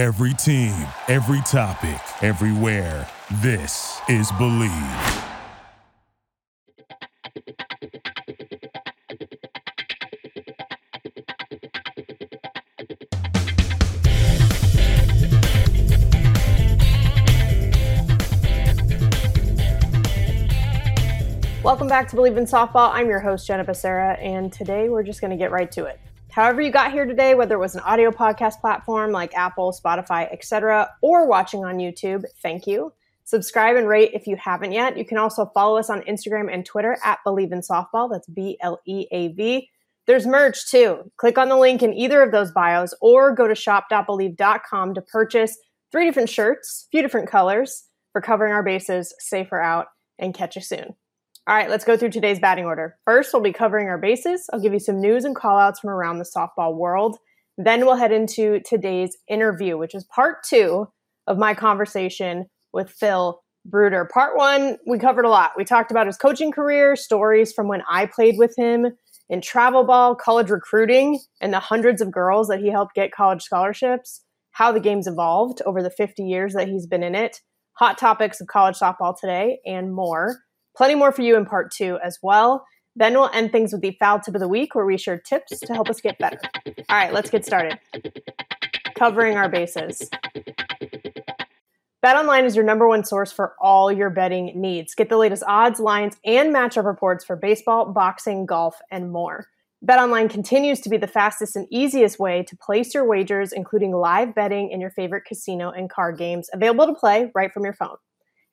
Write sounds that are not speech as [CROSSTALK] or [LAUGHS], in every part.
Every team, every topic, everywhere. This is Bleav. Welcome back to Bleav in Softball. I'm your host, Jenna Becerra, and today we're just going to get right to it. However, you got here today, whether it was an audio podcast platform like Apple, Spotify, etc., or watching on YouTube, thank you. Subscribe and rate if you haven't yet. You can also follow us on Instagram and Twitter at Bleav in Softball. That's B L E A V. There's merch too. Click on the link in either of those bios or go to shop.bleav.com to purchase three different shirts, a few different colors for covering our bases, safer out, and catch you soon. All right, let's go through today's batting order. First, we'll be covering our bases. I'll give you some news and callouts from around the softball world. Then we'll head into today's interview, which is part two of my conversation with Phil Bruder. Part one, we covered a lot. We talked about his coaching career, stories from when I played with him in travel ball, college recruiting, and the hundreds of girls that he helped get college scholarships, how the game's evolved over the 50 years that he's been in it, hot topics of college softball today, and more. Plenty more for you in part two as well. Then we'll end things with the foul tip of the week where we share tips to help us get better. All right, let's get started. Covering our bases. BetOnline is your number one source for all your betting needs. Get the latest odds, lines, and matchup reports for baseball, boxing, golf, and more. BetOnline continues to be the fastest and easiest way to place your wagers, including live betting in your favorite casino and card games, available to play right from your phone.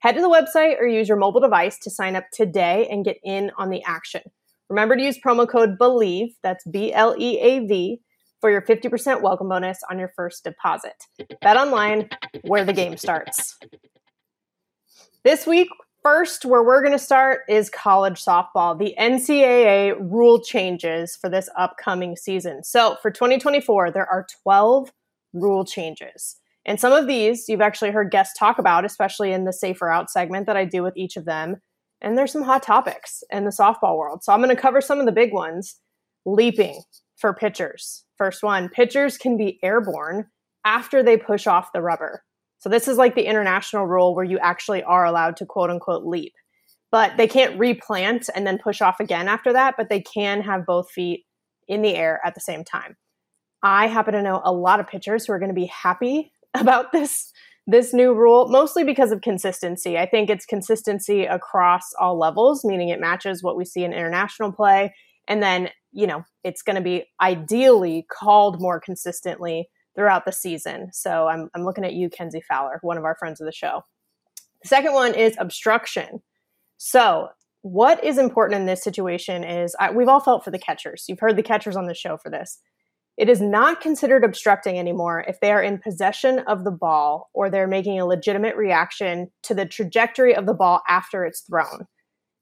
Head to the website or use your mobile device to sign up today and get in on the action. Remember to use promo code BLEAV, that's B L E A V, for your 50% welcome bonus on your first deposit. Bet online, where the game starts. This week, first, where we're going to start is college softball. The NCAA rule changes for this upcoming season. So for 2024, there are 12 rule changes. And some of these you've actually heard guests talk about, especially in the Safer Out segment that I do with each of them. And there's some hot topics in the softball world. So I'm going to cover some of the big ones. Leaping for pitchers. First one pitchers can be airborne after they push off the rubber. So this is like the international rule where you actually are allowed to quote unquote leap. But they can't replant and then push off again after that, but they can have both feet in the air at the same time. I happen to know a lot of pitchers who are going to be happy [LAUGHS] about this this new rule mostly because of consistency. I think it's consistency across all levels, meaning it matches what we see in international play and then, you know, it's going to be ideally called more consistently throughout the season. So I'm I'm looking at you Kenzie Fowler, one of our friends of the show. The second one is obstruction. So, what is important in this situation is I, we've all felt for the catchers. You've heard the catchers on the show for this. It is not considered obstructing anymore if they are in possession of the ball or they're making a legitimate reaction to the trajectory of the ball after it's thrown.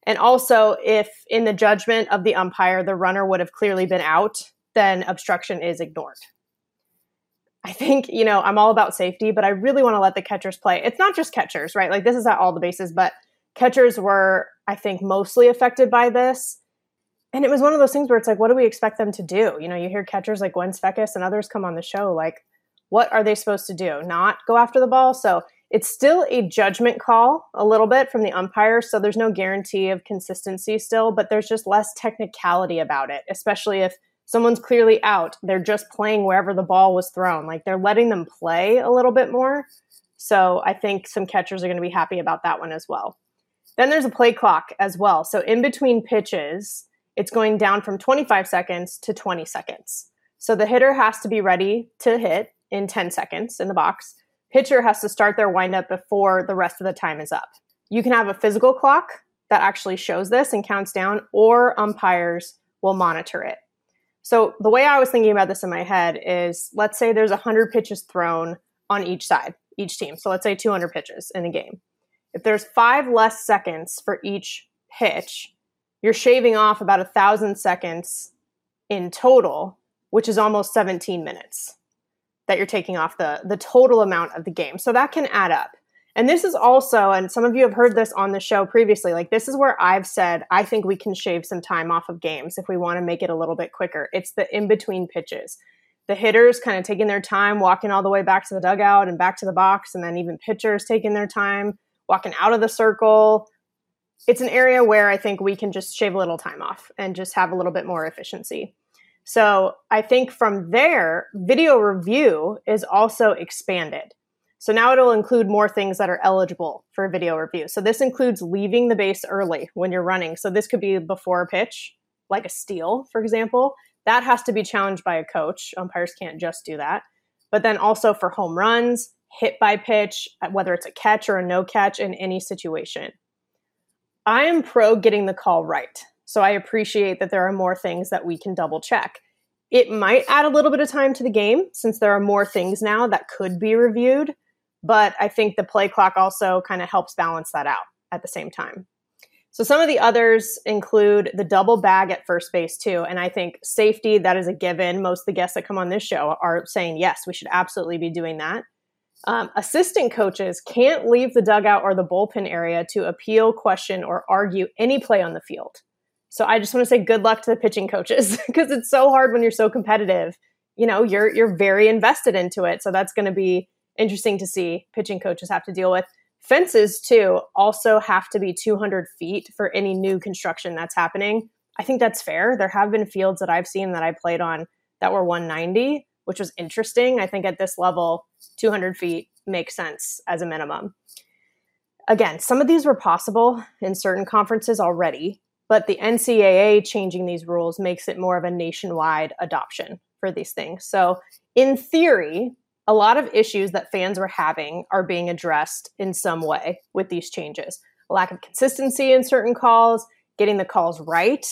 And also, if in the judgment of the umpire, the runner would have clearly been out, then obstruction is ignored. I think, you know, I'm all about safety, but I really want to let the catchers play. It's not just catchers, right? Like, this is at all the bases, but catchers were, I think, mostly affected by this and it was one of those things where it's like, what do we expect them to do? You know, you hear catchers like Gwen Svekis and others come on the show, like, what are they supposed to do? Not go after the ball? So it's still a judgment call a little bit from the umpire. So there's no guarantee of consistency still, but there's just less technicality about it, especially if someone's clearly out. They're just playing wherever the ball was thrown. Like they're letting them play a little bit more. So I think some catchers are going to be happy about that one as well. Then there's a play clock as well. So in between pitches, it's going down from 25 seconds to 20 seconds. So the hitter has to be ready to hit in 10 seconds in the box. Pitcher has to start their windup before the rest of the time is up. You can have a physical clock that actually shows this and counts down, or umpires will monitor it. So the way I was thinking about this in my head is let's say there's 100 pitches thrown on each side, each team. So let's say 200 pitches in a game. If there's five less seconds for each pitch, you're shaving off about a thousand seconds in total, which is almost 17 minutes that you're taking off the, the total amount of the game. So that can add up. And this is also, and some of you have heard this on the show previously, like this is where I've said I think we can shave some time off of games if we want to make it a little bit quicker. It's the in between pitches. the hitters kind of taking their time, walking all the way back to the dugout and back to the box, and then even pitchers taking their time, walking out of the circle. It's an area where I think we can just shave a little time off and just have a little bit more efficiency. So I think from there, video review is also expanded. So now it'll include more things that are eligible for video review. So this includes leaving the base early when you're running. So this could be before a pitch, like a steal, for example. That has to be challenged by a coach. Umpires can't just do that. But then also for home runs, hit by pitch, whether it's a catch or a no catch in any situation. I am pro getting the call right. So I appreciate that there are more things that we can double check. It might add a little bit of time to the game since there are more things now that could be reviewed. But I think the play clock also kind of helps balance that out at the same time. So some of the others include the double bag at first base too. And I think safety, that is a given. Most of the guests that come on this show are saying, yes, we should absolutely be doing that. Um, assistant coaches can't leave the dugout or the bullpen area to appeal, question, or argue any play on the field. So I just want to say good luck to the pitching coaches [LAUGHS] because it's so hard when you're so competitive. You know, you're you're very invested into it. So that's going to be interesting to see pitching coaches have to deal with. Fences, too, also have to be 200 feet for any new construction that's happening. I think that's fair. There have been fields that I've seen that I played on that were 190, which was interesting. I think at this level, 200 feet makes sense as a minimum. Again, some of these were possible in certain conferences already, but the NCAA changing these rules makes it more of a nationwide adoption for these things. So, in theory, a lot of issues that fans were having are being addressed in some way with these changes. A lack of consistency in certain calls, getting the calls right,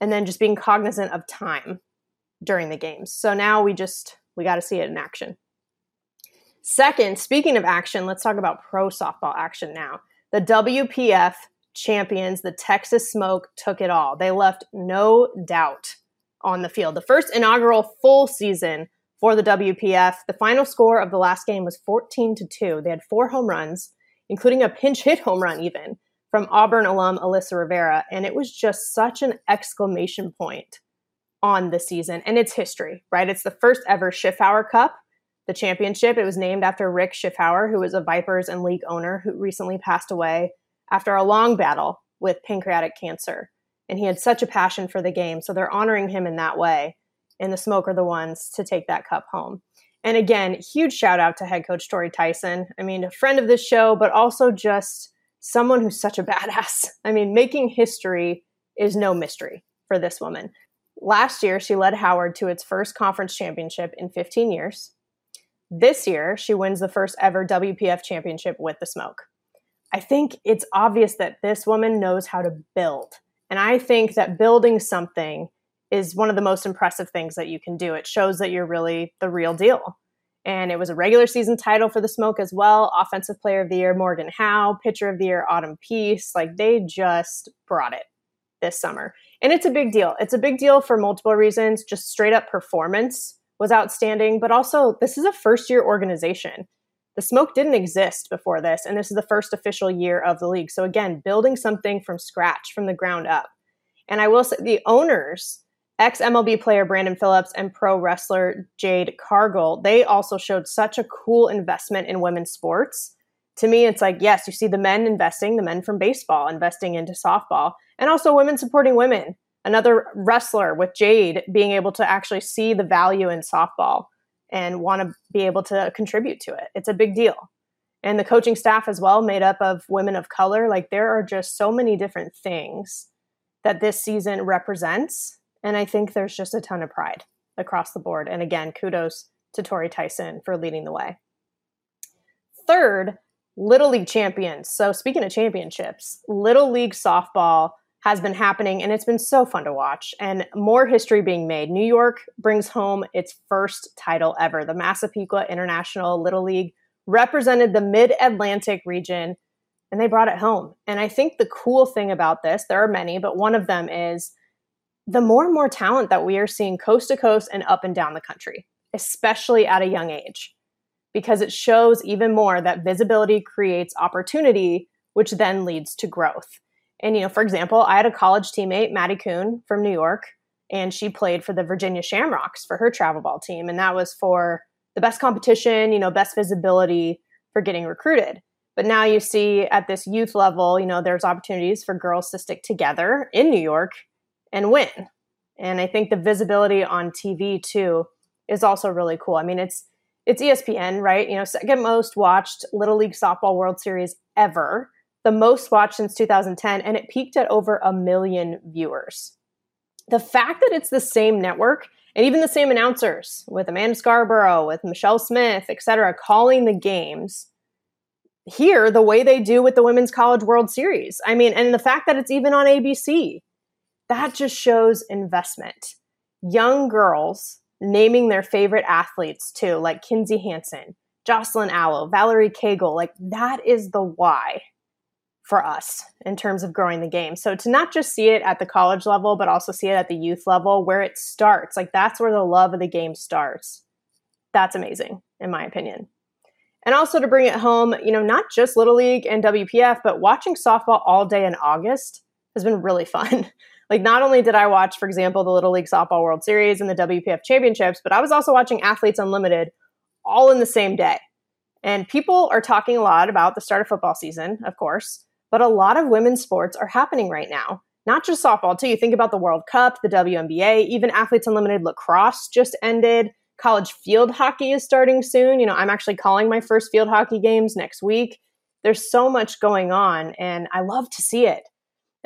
and then just being cognizant of time during the games. So now we just we got to see it in action. Second, speaking of action, let's talk about pro softball action now. The WPF champions, the Texas Smoke, took it all. They left no doubt on the field. The first inaugural full season for the WPF. The final score of the last game was 14 to 2. They had four home runs, including a pinch hit home run even from Auburn alum Alyssa Rivera, and it was just such an exclamation point on the season and its history, right? It's the first ever Schiffauer Cup, the championship. It was named after Rick Schiffauer, who was a Vipers and league owner who recently passed away after a long battle with pancreatic cancer. And he had such a passion for the game, so they're honoring him in that way and the Smoke are the ones to take that cup home. And again, huge shout out to head coach Tori Tyson. I mean, a friend of this show, but also just someone who's such a [LAUGHS] badass. I mean, making history is no mystery for this woman. Last year, she led Howard to its first conference championship in 15 years. This year, she wins the first ever WPF championship with the Smoke. I think it's obvious that this woman knows how to build. And I think that building something is one of the most impressive things that you can do. It shows that you're really the real deal. And it was a regular season title for the Smoke as well. Offensive Player of the Year, Morgan Howe, Pitcher of the Year, Autumn Peace. Like they just brought it this summer. And it's a big deal. It's a big deal for multiple reasons. Just straight up performance was outstanding, but also this is a first year organization. The Smoke didn't exist before this, and this is the first official year of the league. So, again, building something from scratch, from the ground up. And I will say the owners ex MLB player Brandon Phillips and pro wrestler Jade Cargill, they also showed such a cool investment in women's sports. To me, it's like, yes, you see the men investing, the men from baseball investing into softball, and also women supporting women. Another wrestler with Jade being able to actually see the value in softball and want to be able to contribute to it. It's a big deal. And the coaching staff as well, made up of women of color. Like there are just so many different things that this season represents and I think there's just a ton of pride across the board. And again, kudos to Tori Tyson for leading the way. Third, Little League champions. So, speaking of championships, Little League softball has been happening and it's been so fun to watch and more history being made. New York brings home its first title ever. The Massapequa International Little League represented the mid Atlantic region and they brought it home. And I think the cool thing about this, there are many, but one of them is the more and more talent that we are seeing coast to coast and up and down the country, especially at a young age, because it shows even more that visibility creates opportunity, which then leads to growth. And, you know, for example, I had a college teammate, Maddie Kuhn from New York, and she played for the Virginia Shamrocks for her travel ball team. And that was for the best competition, you know, best visibility for getting recruited. But now you see at this youth level, you know, there's opportunities for girls to stick together in New York and win. And I think the visibility on TV too is also really cool. I mean, it's it's ESPN, right? You know, second most watched Little League Softball World Series ever, the most watched since 2010, and it peaked at over a million viewers. The fact that it's the same network and even the same announcers with Amanda Scarborough, with Michelle Smith, et cetera, calling the games here the way they do with the Women's College World Series. I mean, and the fact that it's even on ABC, that just shows investment. Young girls naming their favorite athletes too, like Kinzie Hansen, Jocelyn Alo, Valerie Cagle, like that is the why for us in terms of growing the game. So to not just see it at the college level, but also see it at the youth level where it starts, like that's where the love of the game starts. That's amazing, in my opinion. And also to bring it home, you know, not just Little League and WPF, but watching softball all day in August has been really [LAUGHS] fun. Like, not only did I watch, for example, the Little League Softball World Series and the WPF Championships, but I was also watching Athletes Unlimited all in the same day. And people are talking a lot about the start of football season, of course, but a lot of women's sports are happening right now. Not just softball, too. You think about the World Cup, the WNBA, even Athletes Unlimited lacrosse just ended. College field hockey is starting soon. You know, I'm actually calling my first field hockey games next week. There's so much going on, and I love to see it.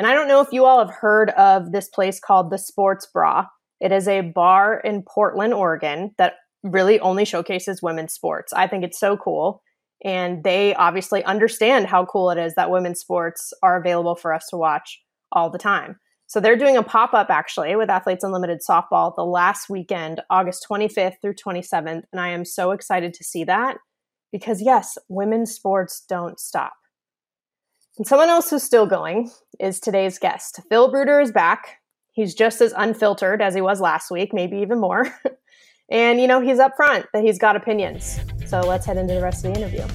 And I don't know if you all have heard of this place called the Sports Bra. It is a bar in Portland, Oregon that really only showcases women's sports. I think it's so cool. And they obviously understand how cool it is that women's sports are available for us to watch all the time. So they're doing a pop up actually with Athletes Unlimited softball the last weekend, August 25th through 27th. And I am so excited to see that because, yes, women's sports don't stop. And someone else who's still going is today's guest. Phil Bruder is back. He's just as unfiltered as he was last week, maybe even more. [LAUGHS] and, you know, he's upfront that he's got opinions. So let's head into the rest of the interview.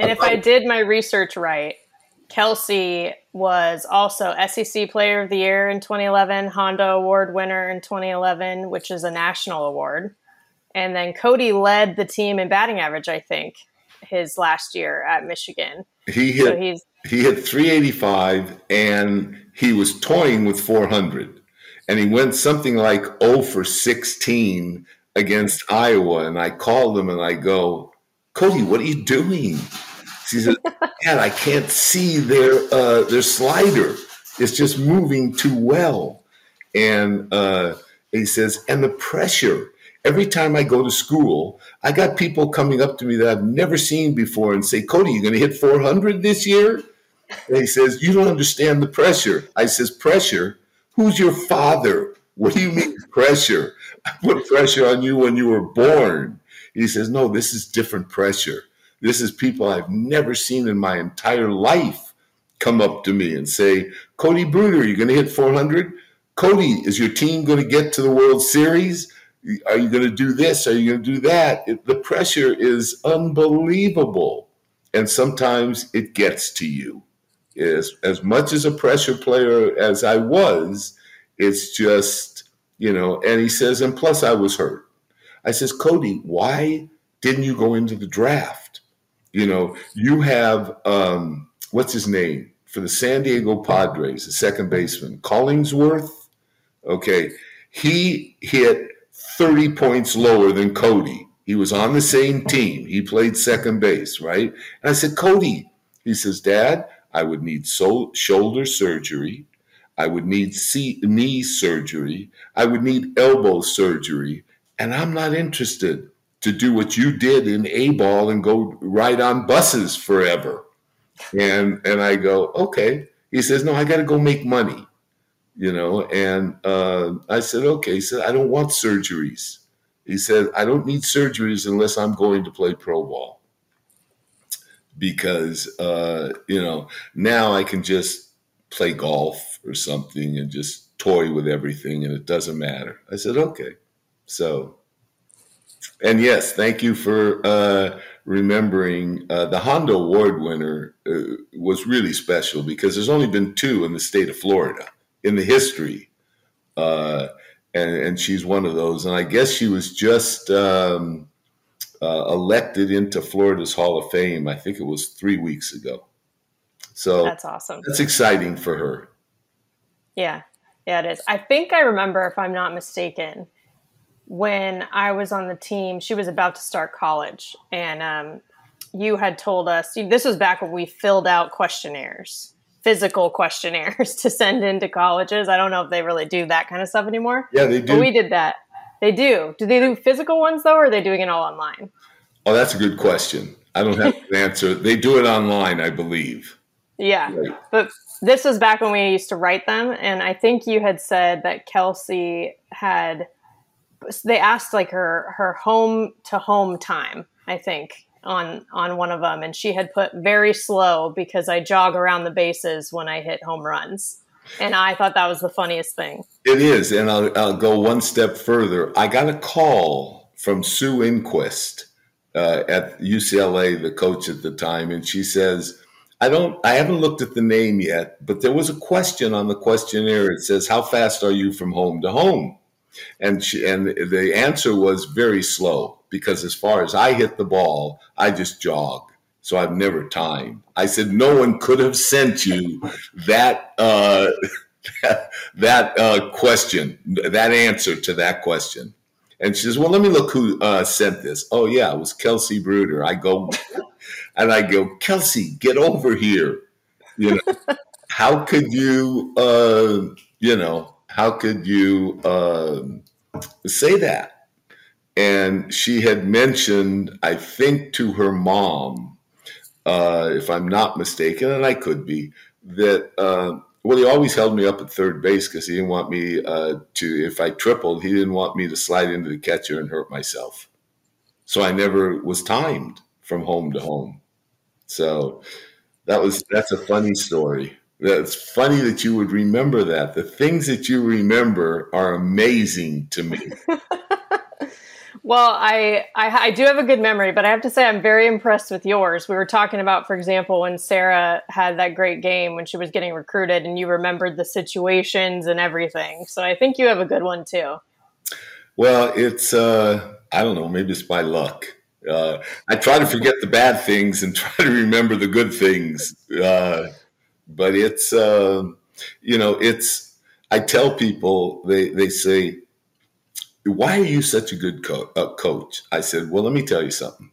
And if I did my research right, Kelsey was also SEC Player of the Year in 2011, Honda Award winner in 2011, which is a national award. And then Cody led the team in batting average, I think, his last year at Michigan. He hit so he's, he hit 385 and he was toying with 400 and he went something like 0 for 16 against Iowa and I called him and I go, "Cody, what are you doing?" He says, [LAUGHS] "Dad, I can't see their uh, their slider. It's just moving too well." And uh, he says, "And the pressure." Every time I go to school, I got people coming up to me that I've never seen before and say, Cody, you're going to hit 400 this year? And he says, You don't understand the pressure. I says, Pressure? Who's your father? What do you mean pressure? I put pressure on you when you were born. He says, No, this is different pressure. This is people I've never seen in my entire life come up to me and say, Cody Bruder, you're going to hit 400? Cody, is your team going to get to the World Series? Are you going to do this? Are you going to do that? It, the pressure is unbelievable. And sometimes it gets to you. As, as much as a pressure player as I was, it's just, you know, and he says, and plus I was hurt. I says, Cody, why didn't you go into the draft? You know, you have, um, what's his name? For the San Diego Padres, the second baseman, Collinsworth. Okay. He hit 30 points lower than Cody. He was on the same team. He played second base, right? And I said, Cody, he says, Dad, I would need so- shoulder surgery. I would need C- knee surgery. I would need elbow surgery. And I'm not interested to do what you did in A ball and go ride on buses forever. And, and I go, okay. He says, no, I got to go make money you know. And uh, I said, okay. He said, I don't want surgeries. He said, I don't need surgeries unless I'm going to play pro ball. Because, uh, you know, now I can just play golf or something and just toy with everything and it doesn't matter. I said, okay. So, and yes, thank you for uh, remembering uh, the Honda Award winner uh, was really special because there's only been two in the state of Florida in the history uh, and, and she's one of those. And I guess she was just um, uh, elected into Florida's Hall of Fame. I think it was three weeks ago. So that's awesome. That's exciting for her. Yeah, yeah, it is. I think I remember, if I'm not mistaken, when I was on the team, she was about to start college, and um, you had told us this was back when we filled out questionnaires physical questionnaires [LAUGHS] to send into colleges. I don't know if they really do that kind of stuff anymore. Yeah, they do. But we did that. They do. Do they do physical ones though, or are they doing it all online? Oh, that's a good question. I don't have an answer. They do it online, I believe. Yeah, right. but this was back when we used to write them, and I think you had said that Kelsey had. They asked like her her home to home time. I think on on one of them, and she had put very slow because I jog around the bases when I hit home runs. And I thought that was the funniest thing. It is, and I'll, I'll go one step further. I got a call from Sue Enquist uh, at UCLA, the coach at the time, and she says, "I don't, I haven't looked at the name yet, but there was a question on the questionnaire. It says, how fast are you from home to home?' And she, and the answer was very slow because as far as I hit the ball, I just jog. So I've never timed. I said no one could have sent you that uh, [LAUGHS] that uh, question, that answer to that question. And she says, "Well, let me look who uh, sent this." Oh yeah, it was Kelsey Bruder. I go, [LAUGHS] and I go, Kelsey, get over here. You know, [LAUGHS] how could you? Uh, you know, how could you um, say that? And she had mentioned, I think, to her mom, uh, if I'm not mistaken, and I could be, that, uh, well, he always held me up at third base because he didn't want me uh, to, if I tripled, he didn't want me to slide into the catcher and hurt myself. So I never was timed from home to home. So that was, that's a funny story. That's funny that you would remember that. The things that you remember are amazing to me. [LAUGHS] Well, I, I, I do have a good memory, but I have to say I'm very impressed with yours. We were talking about, for example, when Sarah had that great game when she was getting recruited, and you remembered the situations and everything. So I think you have a good one too. Well, it's uh, I don't know, maybe it's by luck. Uh, I try to forget the bad things and [LAUGHS] try to remember the good things. Uh, but it's uh, you know, it's I tell people they they say why are you such a good co- uh, coach? I said, well, let me tell you something.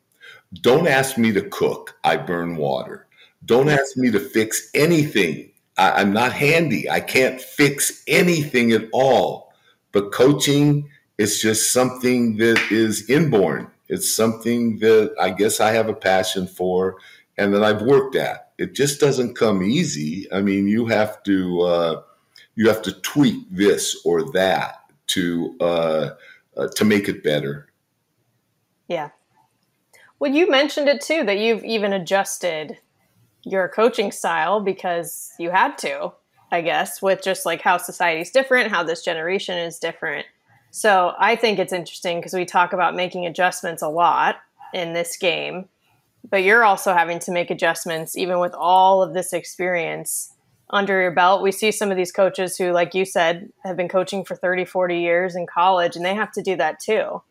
Don't ask me to cook. I burn water. Don't ask me to fix anything. I, I'm not handy. I can't fix anything at all. But coaching is just something that is inborn. It's something that I guess I have a passion for and that I've worked at. It just doesn't come easy. I mean, you have to uh, you have to tweak this or that to uh, uh, to make it better. Yeah. Well, you mentioned it too that you've even adjusted your coaching style because you had to, I guess, with just like how society's different, how this generation is different. So I think it's interesting because we talk about making adjustments a lot in this game, but you're also having to make adjustments even with all of this experience under your belt. We see some of these coaches who, like you said, have been coaching for 30, 40 years in college, and they have to do that too.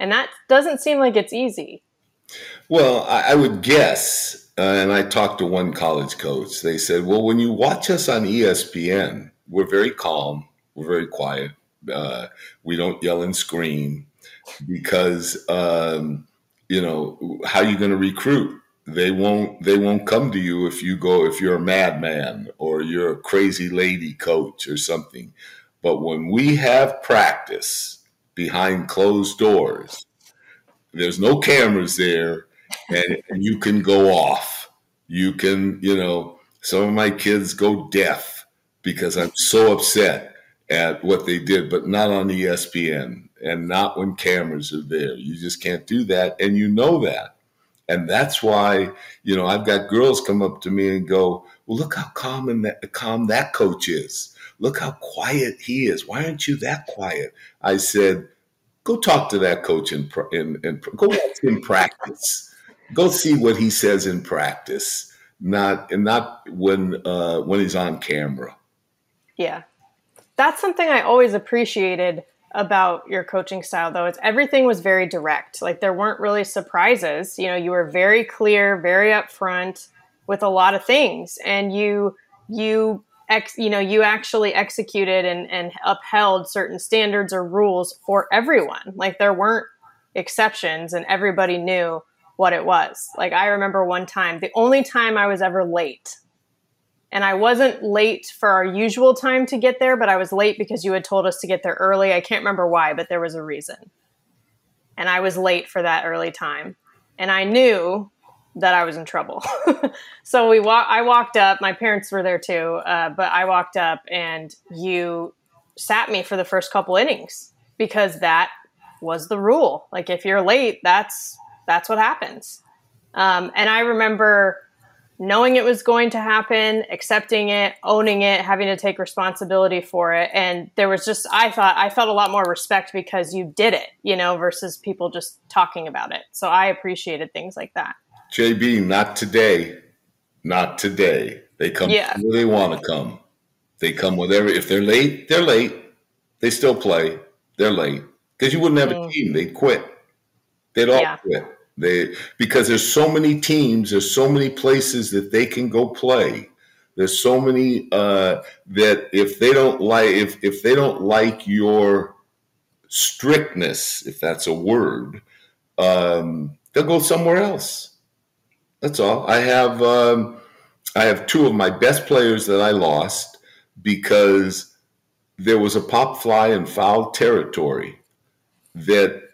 And that doesn't seem like it's easy. Well, I, would guess, uh, and I talked to one college coach, they said, well, when you watch us on ESPN, we're very calm, we're very quiet, uh, we don't yell and scream because, um, you know, how are you going to recruit? They won't they won't come to you if you go if you're a madman or you're a crazy lady coach or something. But when we have practice behind closed doors there's no cameras there and, and you can go off. You can you know some of my kids go deaf because i'm so upset at what they did but not on espn and not when cameras are there. You just can't do that. And you know that and that's why, you know, I've got girls come up to me and go, well, look how calm and that, calm that coach is. Look how quiet he is. Why aren't you that quiet? I said, go talk to that coach in, in, in go watch him practice. Go see what he says in practice, not and not when uh, when he's on camera. Yeah, that's something I always appreciated about your coaching style though it's everything was very direct. Like there weren't really surprises. You know you were very clear very upfront with a lot of things. And you you ex, you know you actually executed and, and upheld certain standards or rules for everyone. Like there weren't exceptions and everybody knew what it was. Like i remember one time the only time i was ever late and I wasn't late for our usual time to get there, but I was late because you had told us to get there early. I can't remember why, but there was a reason. And I was late for that early time. And I knew that I was in trouble. [LAUGHS] so we walk I walked up, my parents were there too, uh, but I walked up and you sat me for the first couple innings because that was the rule. Like if you're late, that's that's what happens. Um, and I remember knowing it was going to happen, accepting it, owning it, having to take responsibility for it. And there was just, I thought, I felt a lot more respect because you did it, you know, versus people just talking about it. So I appreciated things like that. JB, not today. Not today. They come yeah. where they want to come. They come whatever. If they're late, they're late. They still play. They're late. Because you wouldn't have mm. a team. They'd quit. They'd all yeah. quit. They because there's so many teams, there's so many places that they can go play. There's so many uh, that if they don't like if if they don't like your strictness, if that's a word, um, they'll go somewhere else. That's all. I have um, I have two of my best players that I lost because there was a pop fly in foul territory that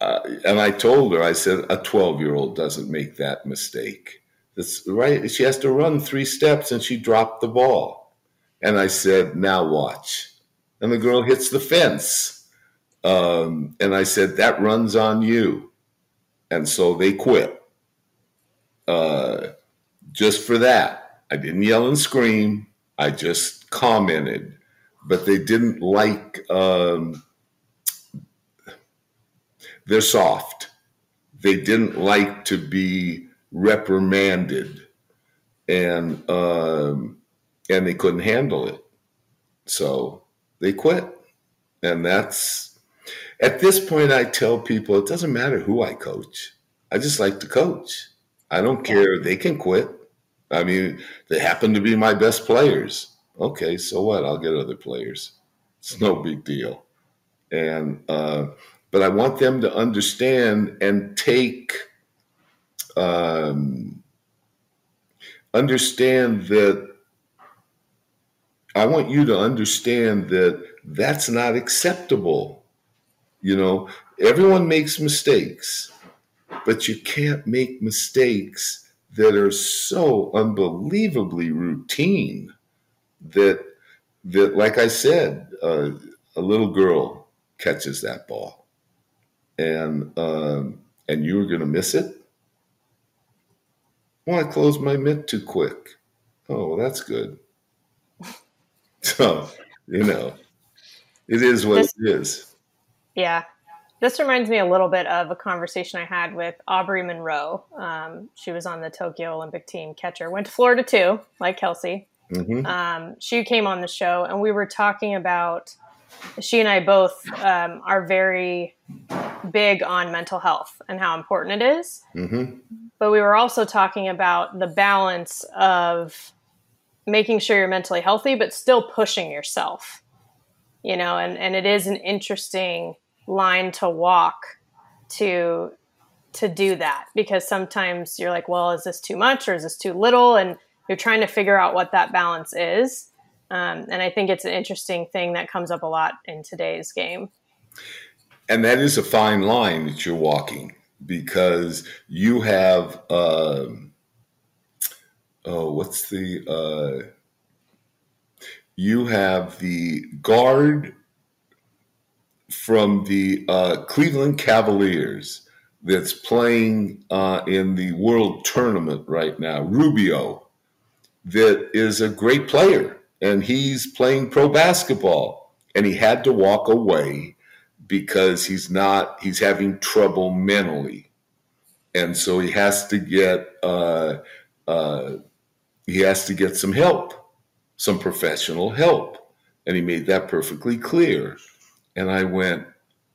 uh, and I told her, I said, a 12 year old doesn't make that mistake. That's right. She has to run three steps and she dropped the ball. And I said, now watch. And the girl hits the fence. Um, and I said, that runs on you. And so they quit. Uh, just for that. I didn't yell and scream. I just commented. But they didn't like. Um, they're soft. They didn't like to be reprimanded, and um, and they couldn't handle it, so they quit. And that's at this point, I tell people it doesn't matter who I coach. I just like to coach. I don't care. They can quit. I mean, they happen to be my best players. Okay, so what? I'll get other players. It's no big deal. And uh, but I want them to understand and take um, understand that I want you to understand that that's not acceptable. You know, everyone makes mistakes, but you can't make mistakes that are so unbelievably routine that that like I said, uh, a little girl catches that ball and um, and you were going to miss it. Well, I closed my mitt too quick. Oh, well, that's good. [LAUGHS] so you know, it is what this, it is. Yeah. This reminds me a little bit of a conversation I had with Aubrey Munro. Um, she was on the Tokyo Olympic team catcher, went to Florida too, like Kelsey. Mm-hmm. Um, she came on the show, and we were talking about she and I both um, are very big on mental health and how important it is. Mm-hmm. But we were also talking about the balance of making sure you're mentally healthy, but still pushing yourself. You know, and, and it is an interesting line to walk to to do that because sometimes you're like, well, is this too much or is this too little? And you're trying to figure out what that balance is. Um, and I think it's an interesting thing that comes up a lot in today's game. And that is a fine line that you're walking because you have, uh, oh, what's the, uh, you have the guard from the uh, Cleveland Cavaliers that's playing uh, in the World Tournament right now, Rubio, that is a great player. And he's playing pro basketball. And he had to walk away because he's not he's having trouble mentally and so he has to get uh, uh, he has to get some help some professional help And he made that perfectly clear. And I went,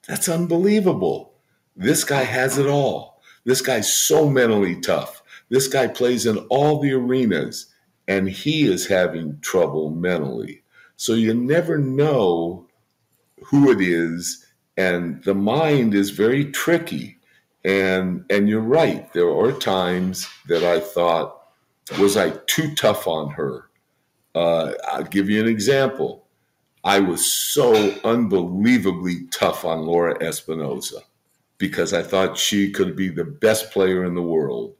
That's unbelievable. This guy has it all. This guy's so mentally tough. This guy plays in all the arenas and he is having trouble mentally. So you never know who it is. And the mind is very tricky. And, and you're right. There are times that I thought, was I too tough on her? Uh, I'll give you an example. I was so unbelievably tough on Laura Espinoza because I thought she could be the best player in the world.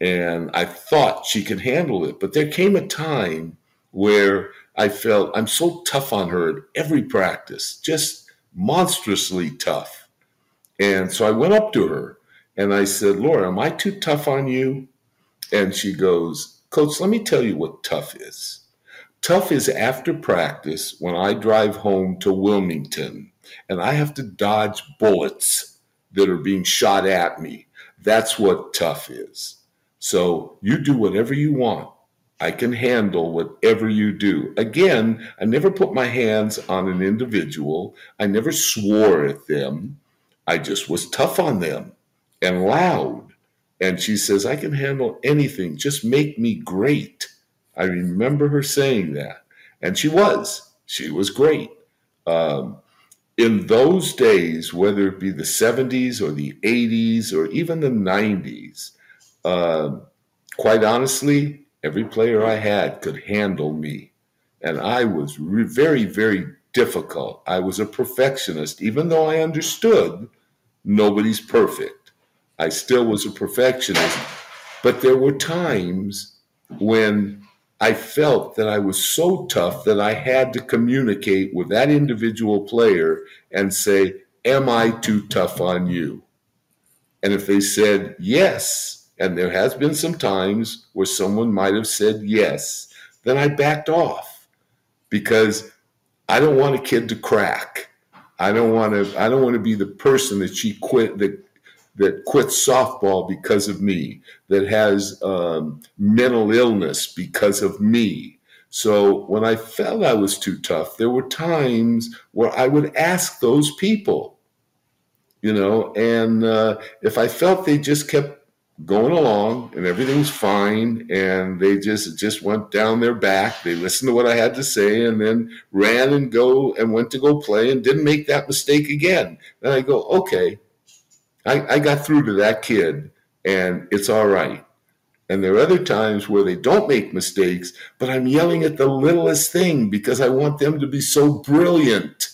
And I thought she could handle it. But there came a time where I felt I'm so tough on her at every practice, just monstrously tough. And so I went up to her and I said, Laura, am I too tough on you? And she goes, Coach, let me tell you what tough is. Tough is after practice when I drive home to Wilmington and I have to dodge bullets that are being shot at me. That's what tough is. So you do whatever you want. I can handle whatever you do. Again, I never put my hands on an individual. I never swore at them. I just was tough on them and loud. And she says, I can handle anything. Just make me great. I remember her saying that. And she was. She was great. Um, in those days, whether it be the 70s or the 80s or even the 90s, uh, quite honestly, every player I had could handle me. And I was re- very, very difficult. I was a perfectionist, even though I understood nobody's perfect. I still was a perfectionist. But there were times when I felt that I was so tough that I had to communicate with that individual player and say, Am I too tough on you? And if they said yes, and there has been some times where someone might have said yes, then I backed off because I don't want a kid to crack. I don't want to. I don't want to be the person that she quit that that quits softball because of me. That has um, mental illness because of me. So when I felt I was too tough, there were times where I would ask those people, you know, and uh, if I felt they just kept going along and everything's fine. And they just just went down their back. They listened to what i had to say and then ran and go and went to go play and didn't make that mistake again. Then i go okay i, I got through to that kid and it's all right. And there are other times where they don't make mistakes but i'm yelling at the littlest thing because i want them to be so brilliant.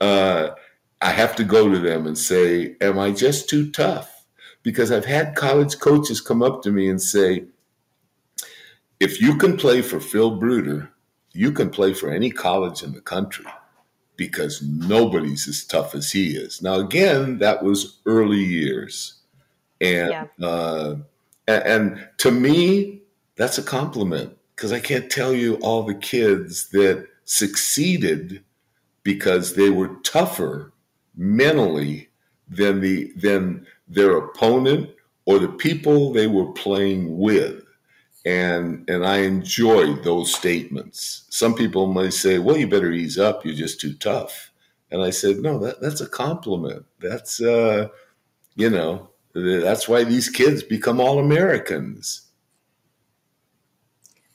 Uh, i have to go to them and say am i just too tough because I've had college coaches come up to me and say, if you can play for Phil Bruder, you can play for any college in the country because nobody's as tough as he is. Now, again, that was early years. And, yeah. uh, and, and to me, that's a compliment because I can't tell you all the kids that succeeded because they were tougher mentally than the than their opponent or the people they were playing with. And and I enjoyed those statements. Some people might say, "Well, you better ease up. You're just too tough." And I said, "No, that, that's a compliment. That's uh, you know, that's why these kids become all Americans."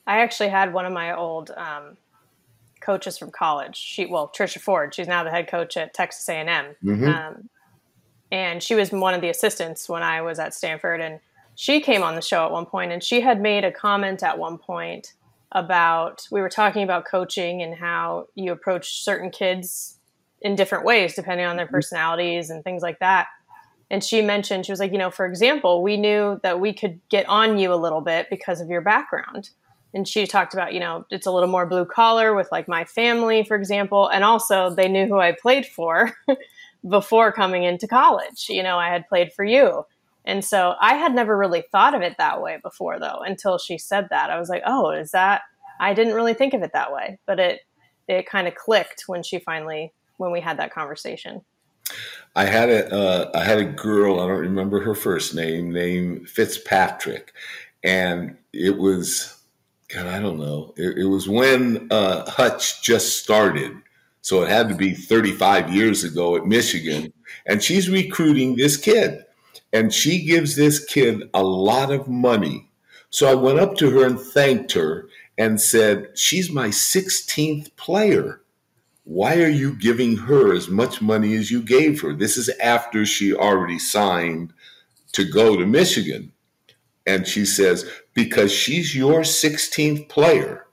I actually had one of my old um, coaches from college. She, well, Trisha Ford. She's now the head coach at Texas A&M. Mm-hmm. Um, and she was one of the assistants when I was at Stanford. And she came on the show at one point, and she had made a comment at one point about we were talking about coaching and how you approach certain kids in different ways depending on their mm-hmm. personalities and things like that. And she mentioned, she was like, you know, for example, we knew that we could get on you a little bit because of your background. And she talked about, you know, it's a little more blue collar with like my family, for example. And also, they knew who I played for. [LAUGHS] before coming into college. You know, I had played for you. And so I had never really thought of it that way before though until she said that. I was like, "Oh, is that I didn't really think of it that way." But it it kind of clicked when she finally when we had that conversation. I had a uh, I had a girl, I don't remember her first name, named Fitzpatrick. And it was God, I don't know. It, it was when uh, Hutch just started. So it had to be 35 years ago at Michigan. And she's recruiting this kid. And she gives this kid a lot of money. So I went up to her and thanked her and said, She's my 16th player. Why are you giving her as much money as you gave her? This is after she already signed to go to Michigan. And she says, Because she's your 16th player,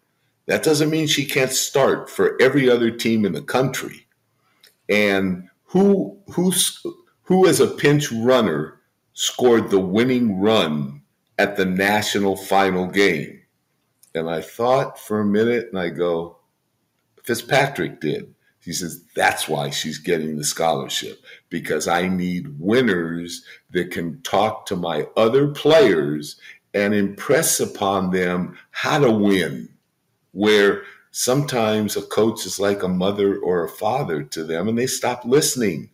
that doesn't mean she can't start for every other team in the country. And who who's who as a pinch runner scored the winning run at the national final game? And I thought for a minute and I go, Fitzpatrick did. He says, that's why she's getting the scholarship because I need winners that can talk to my other players and impress upon them how to win. Where sometimes a coach is like a mother or a father to them and they stop listening,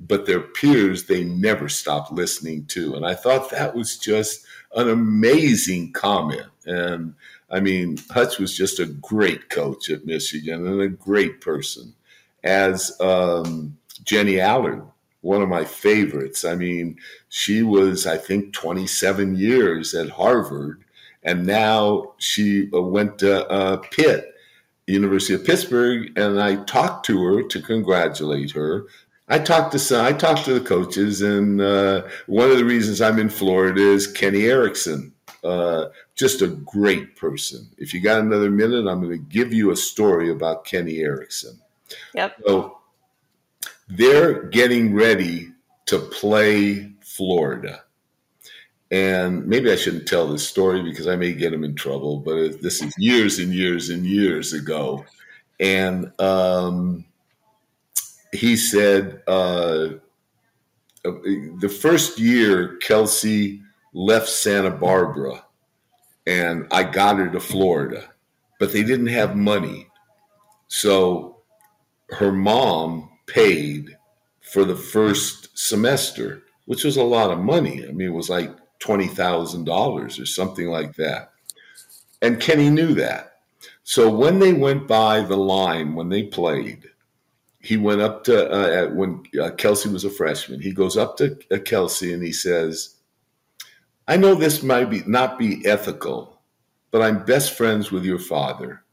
but their peers they never stop listening to. And I thought that was just an amazing comment. And I mean, Hutch was just a great coach at Michigan and a great person. As um, Jenny Allard, one of my favorites. I mean, she was, I think, 27 years at Harvard, and now she uh, went to uh, Pitt, University of Pittsburgh, and I talked to her to congratulate her. I talked to some, I talked to the coaches, and uh, one of the reasons I'm in Florida is Kenny Eriksen. Uh, just a great person. If you got another minute, I'm going to give you a story about Kenny Eriksen. Yep. So they're getting ready to play Florida. And maybe I shouldn't tell this story because I may get him in trouble, but this is years and years and years ago. And um, he said uh, the first year Kelsey left Santa Barbara and I got her to Florida, but they didn't have money. So her mom paid for the first semester, which was a lot of money. I mean, it was like $20,000 or something like that. And Kenny knew that. So when they went by the line, when they played, he went up to, uh, when uh, Kelsey was a freshman, he goes up to uh, Kelsey and he says, I know this might be not be ethical, but I'm best friends with your father.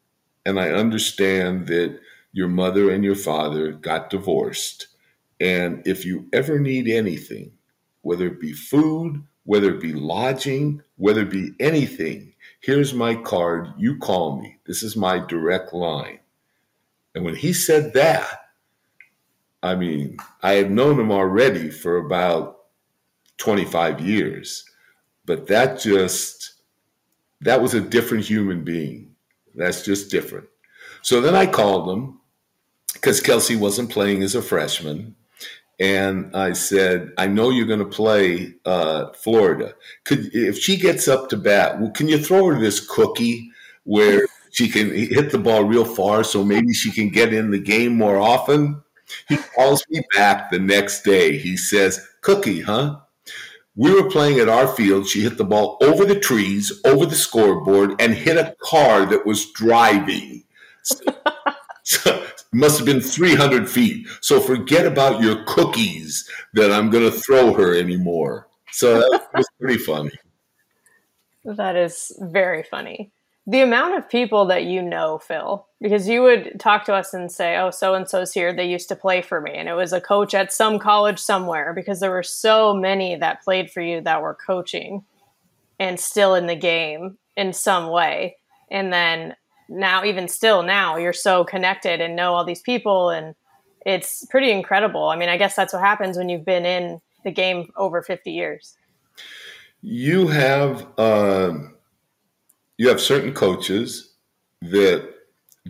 And I understand that your mother and your father got divorced. And if you ever need anything, whether it be food, whether it be lodging, whether it be anything, here's my card. You call me. This is my direct line. And when he said that, I mean, I had known him already for about 25 years, but that just, that was a different human being. That's just different. So then I called him because Kelsey wasn't playing as a freshman. And I said, I know you're going to play uh, Florida. Could if she gets up to bat, well, can you throw her this cookie where she can hit the ball real far, so maybe she can get in the game more often? He calls me back the next day. He says, "Cookie, huh? We were playing at our field. She hit the ball over the trees, over the scoreboard, and hit a car that was driving." [LAUGHS] So, must have been 300 feet. So forget about your cookies that I'm going to throw her anymore. So that was pretty [LAUGHS] funny. That is very funny. The amount of people that you know, Phil, because you would talk to us and say, oh, so and so's here. They used to play for me. And it was a coach at some college somewhere because there were so many that played for you that were coaching and still in the game in some way. And then now even still now you're so connected and know all these people and it's pretty incredible. I mean i guess that's what happens when you've been in the game over 50 years. You have uh, you have certain coaches that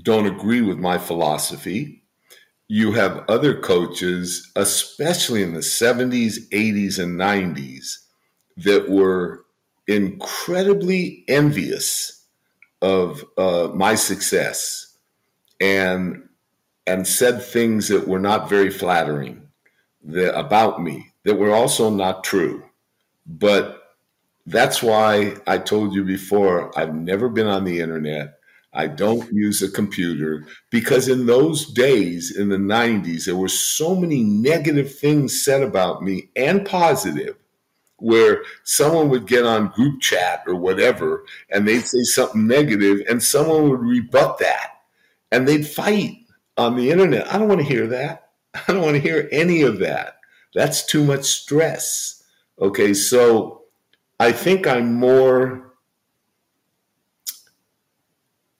don't agree with my philosophy. You have other coaches especially in the 70s 80s and 90s that were incredibly envious of uh, my success and and said things that were not very flattering that, about me that were also not true but that's why I told you before I've never been on the internet. I don't use a computer because in those days, in the 90s, there were so many negative things said about me and positive where someone would get on group chat or whatever and they'd say something negative and someone would rebut that and they'd fight on the internet. I don't want to hear that. [LAUGHS] I don't want to hear any of that. That's too much stress. Okay, so I think I'm more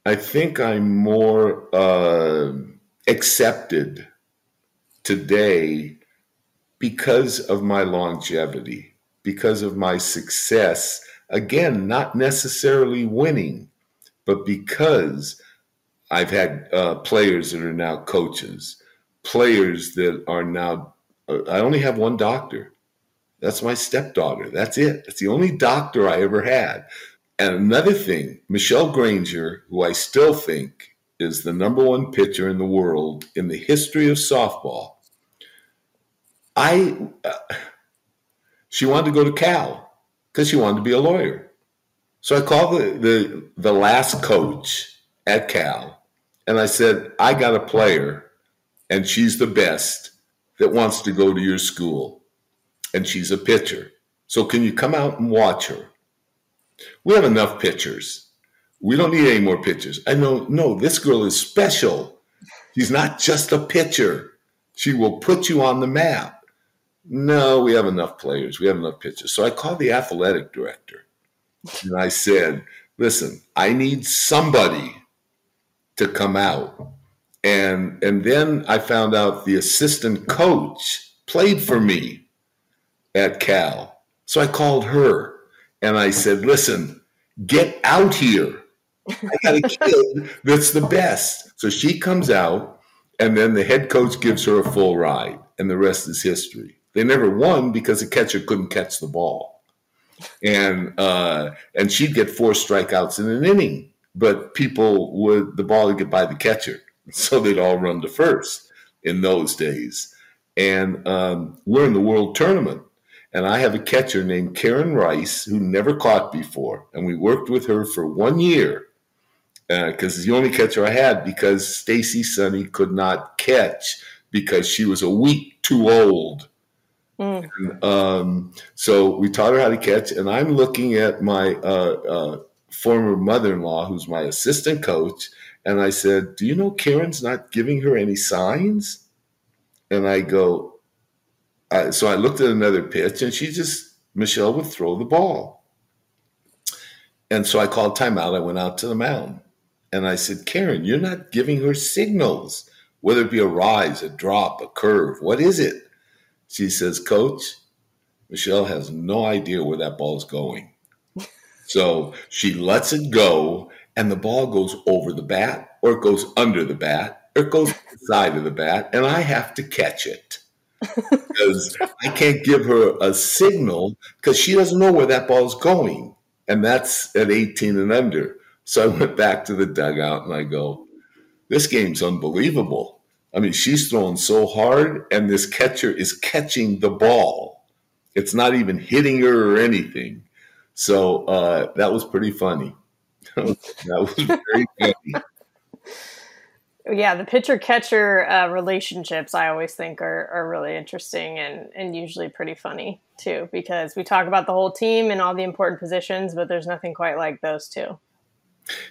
I think I'm more uh, accepted today because of my longevity, because of my success. Again, not necessarily winning, but because I've had uh, players that are now coaches, players that are now, uh, I only have one doctor. That's my stepdaughter. That's it. That's the only doctor I ever had. And another thing, Michele Granger, who I still think is the number one pitcher in the world in the history of softball, I uh, she wanted to go to Cal because she wanted to be a lawyer. So I called the, the the last coach at Cal, and I said, I got a player, and she's the best that wants to go to your school, and she's a pitcher. So can you come out and watch her? We have enough pitchers. We don't need any more pitchers. I know, no, this girl is special. She's not just a pitcher. She will put you on the map. No, we have enough players. We have enough pitchers. So I called the athletic director and I said, listen, I need somebody to come out. And and then I found out the assistant coach played for me at Cal. So I called her and I said, listen, get out here. I got a [LAUGHS] kid that's the best. So she comes out, and then the head coach gives her a full ride, and the rest is history. They never won because the catcher couldn't catch the ball, and uh, and she'd get four strikeouts in an inning, but people would the ball would get by the catcher, [LAUGHS] so they'd all run to first in those days. And um, we're in the world tournament, and I have a catcher named Karen Rice who never caught before. And we worked with her for one year because uh, the only catcher I had because Stacy Sunny could not catch because she was a week too old. Mm. And, um, so we taught her how to catch. And I'm looking at my uh, uh, former mother in law, who's my assistant coach. And I said, Do you know Karen's not giving her any signs? And I go, uh, so I looked at another pitch, and she just Michelle would throw the ball. And so I called timeout. I went out to the mound, and I said, "Karen, you're not giving her signals, whether it be a rise, a drop, a curve. What is it?" She says, "Coach, Michelle has no idea where that ball is going." [LAUGHS] so she lets it go, and the ball goes over the bat, or it goes under the bat, or it goes side of the bat, and I have to catch it [LAUGHS] because I can't give her a signal because she doesn't know where that ball's going. And that's at 18 and under. So I went back to the dugout and I go, this game's unbelievable. I mean, she's throwing so hard, and this catcher is catching the ball. It's not even hitting her or anything. So uh, that was pretty funny. [LAUGHS] that was very [LAUGHS] funny yeah, the pitcher catcher uh, relationships I always think are, are really interesting and, and usually pretty funny too, because we talk about the whole team and all the important positions, but there's nothing quite like those two.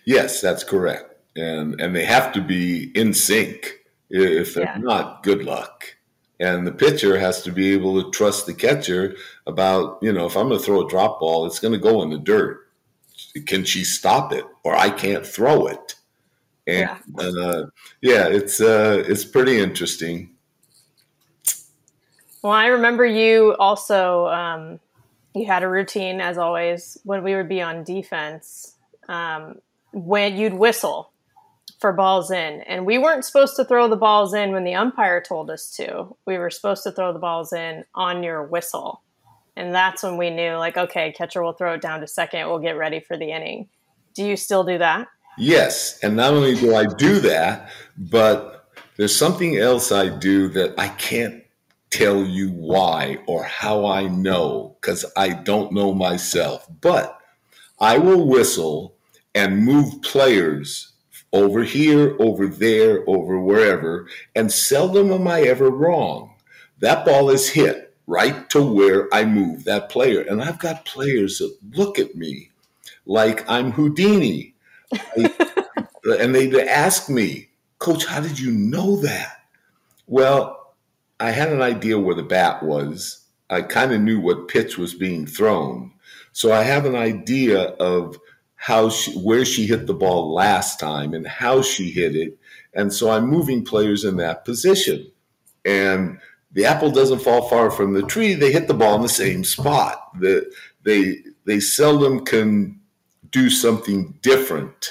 Yes, that's correct. And, and they have to be in sync. If they're yeah. not, good luck. And the pitcher has to be able to trust the catcher about, you know, if I'm going to throw a drop ball, it's going to go in the dirt. Can she stop it? Or I can't throw it and yeah, uh, yeah it's uh, it's pretty interesting. Well, I remember you also. Um, you had a routine, as always, when we would be on defense. Um, when you'd whistle for balls in, and we weren't supposed to throw the balls in when the umpire told us to. We were supposed to throw the balls in on your whistle, and that's when we knew, like, okay, catcher will throw it down to second. We'll get ready for the inning. Do you still do that? Yes. And not only do I do that, but there's something else I do that I can't tell you why or how I know because I don't know myself. But I will whistle and move players over here, over there, over wherever, and seldom am I ever wrong. That ball is hit right to where I move that player. And I've got players that look at me like I'm Houdini. [LAUGHS] and they ask me, Coach, how did you know that? Well, I had an idea where the bat was. I kind of knew what pitch was being thrown. So I have an idea of how she, where she hit the ball last time and how she hit it. And so I'm moving players in that position. And the apple doesn't fall far from the tree. They hit the ball in the same spot. The, they, they seldom can do something different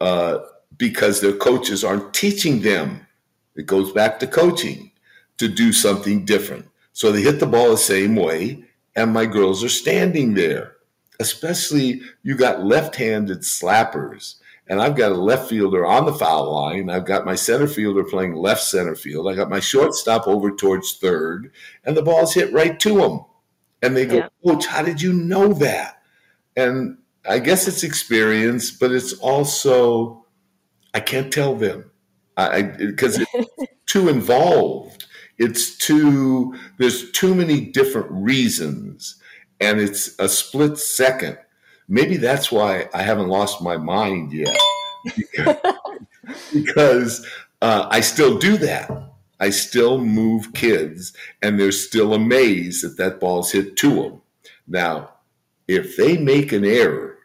uh, because their coaches aren't teaching them. It goes back to coaching to do something different. So they hit the ball the same way, and my girls are standing there. Especially, you got left handed slappers, and I've got a left fielder on the foul line. I've got my center fielder playing left center field. I got my shortstop over towards third, and the ball's hit right to them. And they go, yeah. Coach, how did you know that? And I guess it's experience, but it's also I can't tell them because it's [LAUGHS] too involved. It's too there's too many different reasons, and it's a split second. Maybe that's why I haven't lost my mind yet, because, [LAUGHS] because uh, I still do that. I still move kids, and they're still amazed that that ball's hit to them. Now, if they make an error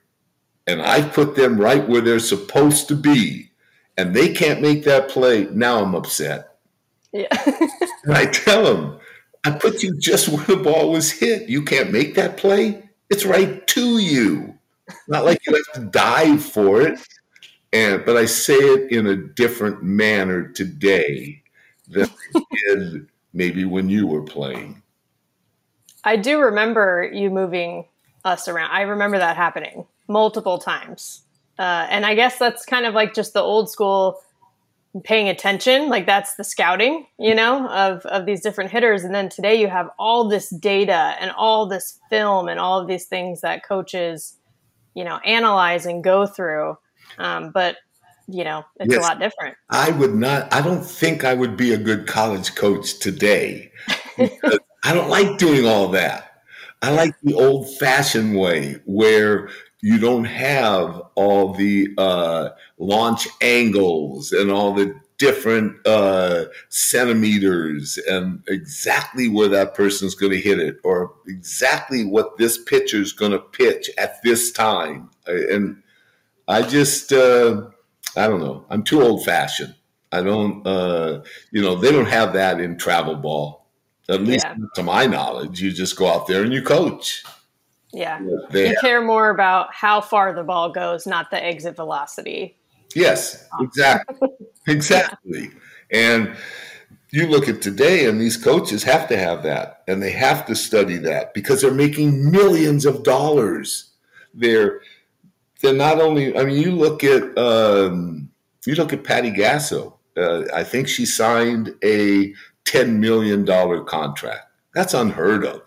and I put them right where they're supposed to be, and they can't make that play, now I'm upset. Yeah. and [LAUGHS] I tell them, I put you just [LAUGHS] where the ball was hit. You can't make that play. It's right to you. Not like you have to dive for it. And but I say it in a different manner today than I did maybe when you were playing. I do remember you moving us around. I remember that happening multiple times. Uh, and I guess that's kind of like just the old school paying attention. Like that's the scouting, you know, of, of these different hitters. And then today you have all this data and all this film and all of these things that coaches, you know, analyze and go through. Um, but you know, it's yes. a lot different. I would not, I don't think I would be a good college coach today. [LAUGHS] I don't like doing all that. I like the old fashioned way where you don't have all the uh, launch angles and all the different uh, centimeters and exactly where that person's going to hit it or exactly what this pitcher is going to pitch at this time. And I just, uh, I don't know. I'm too old fashioned. I don't, uh, you know, they don't have that in travel ball. At least yeah. to my knowledge, you just go out there and you coach. Yeah. They you care more about how far the ball goes, not the exit velocity. Yes, exactly. [LAUGHS] exactly. And you look at today, and these coaches have to have that, and they have to study that because they're making millions of dollars. They're they're not only. I mean, you look at um, you look at Patty Gasso. Uh, I think she signed a $10 million contract. That's unheard of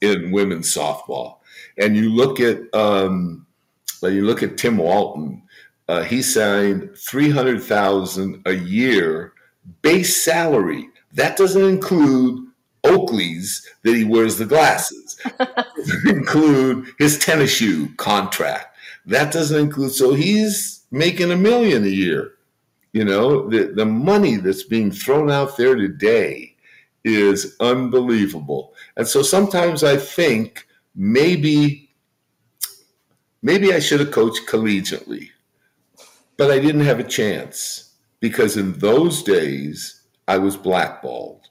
in women's softball. And you look at um, you look at Tim Walton. Uh, he signed three hundred thousand a year base salary. That doesn't include Oakley's that he wears the glasses. [LAUGHS] doesn't include his tennis shoe contract. That doesn't include. So he's making a million a year. You know, the, the money that's being thrown out there today is unbelievable. And so sometimes I think maybe maybe I should have coached collegiately, but I didn't have a chance because in those days I was blackballed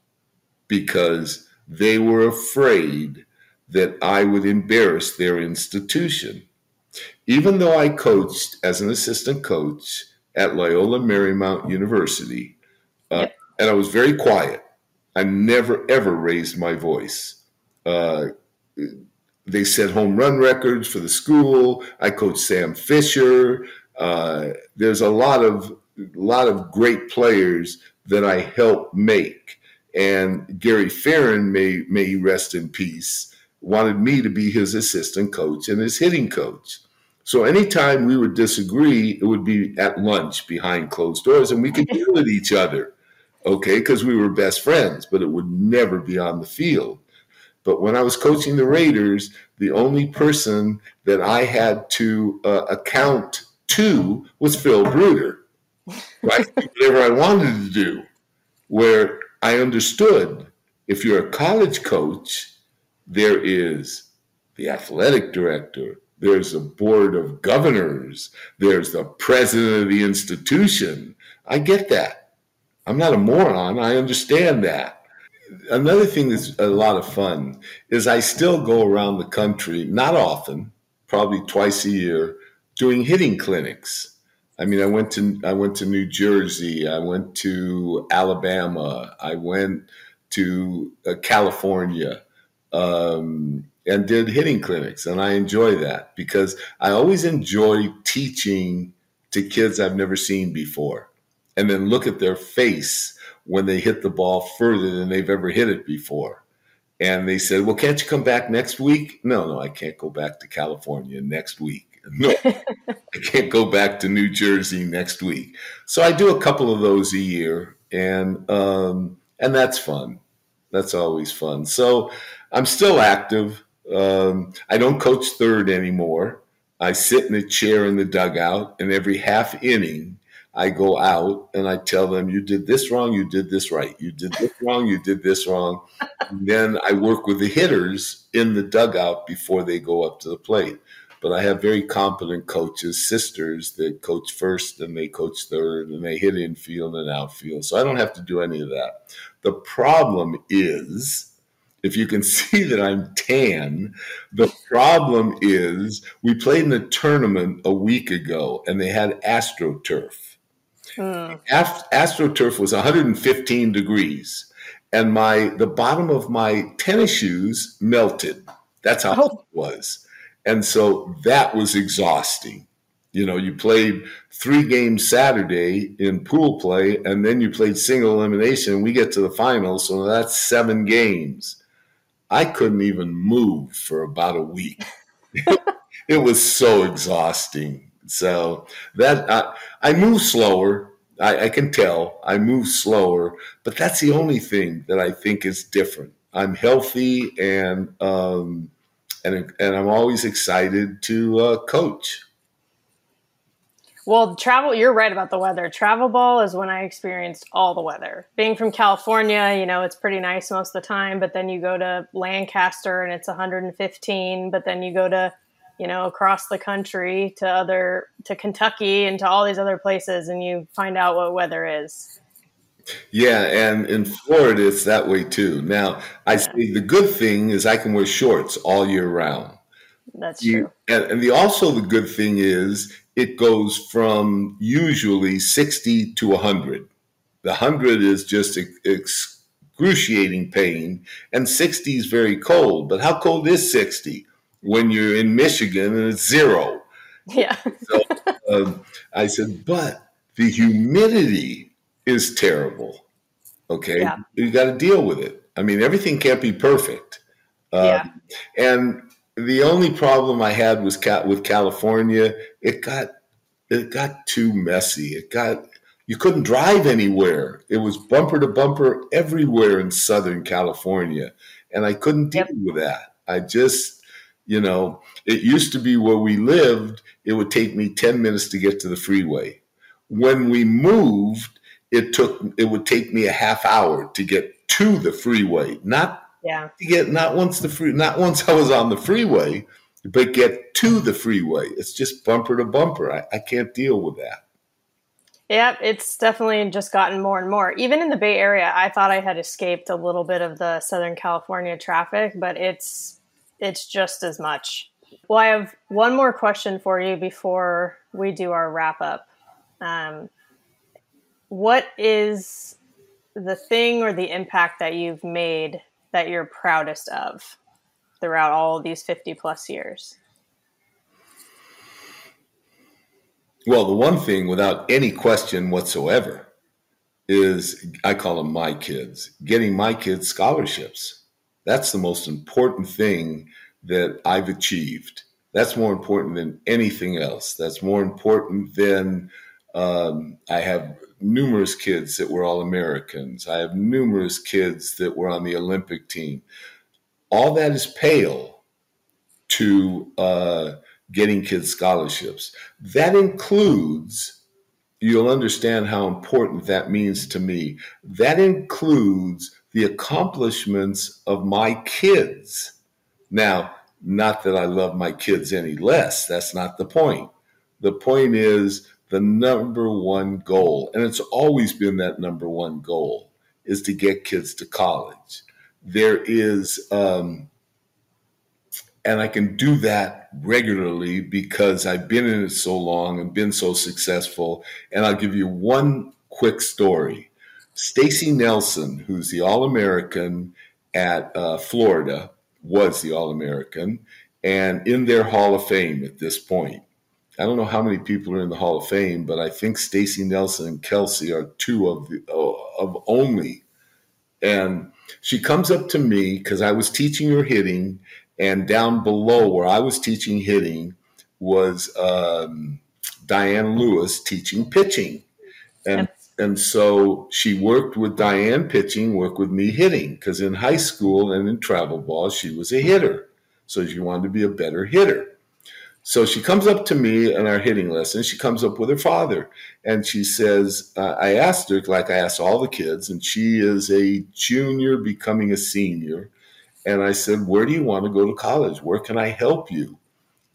because they were afraid that I would embarrass their institution. Even though I coached as an assistant coach at Loyola Marymount University. Uh, yep. And I was very quiet. I never, ever raised my voice. Uh, they set home run records for the school. I coached Sam Fisher. Uh, there's a lot of lot of great players that I helped make, And Gary Ferrin, may may he rest in peace, wanted me to be his assistant coach and his hitting coach. So anytime we would disagree, it would be at lunch behind closed doors, and we could yell at each other, okay, because we were best friends, but it would never be on the field. But when I was coaching the Raiders, the only person that I had to uh, account to was Phil Bruder. Right? [LAUGHS] Whatever I wanted to do, where I understood if you're a college coach, there is the athletic director, there's a board of governors, there's the president of the institution. I get that. I'm not a moron. I understand that. Another thing that's a lot of fun is I still go around the country, not often, probably twice a year, doing hitting clinics. I mean, I went to I went to New Jersey, I went to Alabama, I went to uh, California, um, and did hitting clinics, and I enjoy that because I always enjoy teaching to kids I've never seen before, and then look at their face when they hit the ball further than they've ever hit it before. And they said, "Well, can't you come back next week?" No, no, I can't go back to California next week. [LAUGHS] No, I can't go back to New Jersey next week. So I do a couple of those a year, and um, and that's fun. That's always fun. So I'm still active. Um, I don't coach third anymore. I sit in a chair in the dugout, and every half inning, I go out and I tell them, "You did this wrong. You did this right. You did this wrong. You did this wrong." And then I work with the hitters in the dugout before they go up to the plate. But I have very competent coaches, sisters that coach first and they coach third and they hit infield and outfield. So I don't have to do any of that. The problem is if you can [LAUGHS] see that I'm tan, the problem is we played in a tournament a week ago and they had AstroTurf. Mm. AstroTurf was 115 degrees and my the bottom of my tennis shoes melted. That's how oh. it was. And so that was exhausting. You know, you played three games Saturday in pool play, and then you played single elimination. And we get to the finals, so that's seven games. I couldn't even move for about a week. [LAUGHS] it was so exhausting. So that I, I move slower. I, I, can tell I move slower, but that's the only thing that I think is different. I'm healthy and um, and and I'm always excited to uh, coach. Well, travel, you're right about the weather. Travel ball is when I experienced all the weather. Being from California, you know, it's pretty nice most of the time, but then you go to Lancaster and it's 115, but then you go to, you know, across the country to other, to Kentucky and to all these other places and you find out what weather is. Yeah, and in Florida, it's that way too. Now, I say the good thing is I can wear shorts all year round. That's you, true. And, and the also the good thing is it goes from usually 60 to 100. The 100 is just excruciating pain, and 60 is very cold. But how cold is 60 when you're in Michigan and it's zero? Yeah. so um, I said, but the humidity is terrible. Okay. Yeah. You got to deal with it. I mean, everything can't be perfect. yeah. Um, and the only problem I had was with California. It got it got too messy. It got you couldn't drive anywhere. It was bumper to bumper everywhere in Southern California, and I couldn't deal yep. with that. I just, you know, it used to be where we lived. It would take me ten minutes to get to the freeway. When we moved, it took it would take me a half hour to get to the freeway, not yeah. to Get not once the free, not once I was on the freeway, but get to the freeway. It's just bumper to bumper. I, I can't deal with that. Yeah, it's definitely just gotten more and more. Even in the Bay Area, I thought I had escaped a little bit of the Southern California traffic, but it's it's just as much. Well, I have one more question for you before we do our wrap up. Um, what is the thing or the impact that you've made that you're proudest of throughout all these 50 plus years? Well, the one thing without any question whatsoever is I call them my kids, getting my kids scholarships. That's the most important thing that I've achieved. That's more important than anything else. That's more important than um, I have numerous kids that were all Americans. I have numerous kids that were on the Olympic team. All that is pale to uh, getting kids scholarships. That includes you'll understand how important that means to me. That includes the accomplishments of my kids. Now, not that I love my kids any less, that's not the point. The point is the number one goal, and it's always been that number one goal, is to get kids to college. There is, um, and I can do that regularly because I've been in it so long and been so successful. And I'll give you one quick story. Stacy Nelson, who's the All American at uh, Florida, was the All American and in their Hall of Fame at this point. I don't know how many people are in the Hall of Fame, but I think Stacy Nelson and Kelsey are two of the of only. And she comes up to me because I was teaching her hitting, and down below where I was teaching hitting was um, Diane Lewis teaching pitching. And, and so she worked with Diane pitching, worked with me hitting, because in high school and in travel ball, she was a hitter. So she wanted to be a better hitter. So she comes up to me in our hitting lesson. She comes up with her father and she says, uh, I asked her, like I asked all the kids, and she is a junior becoming a senior. And I said, Where do you want to go to college? Where can I help you?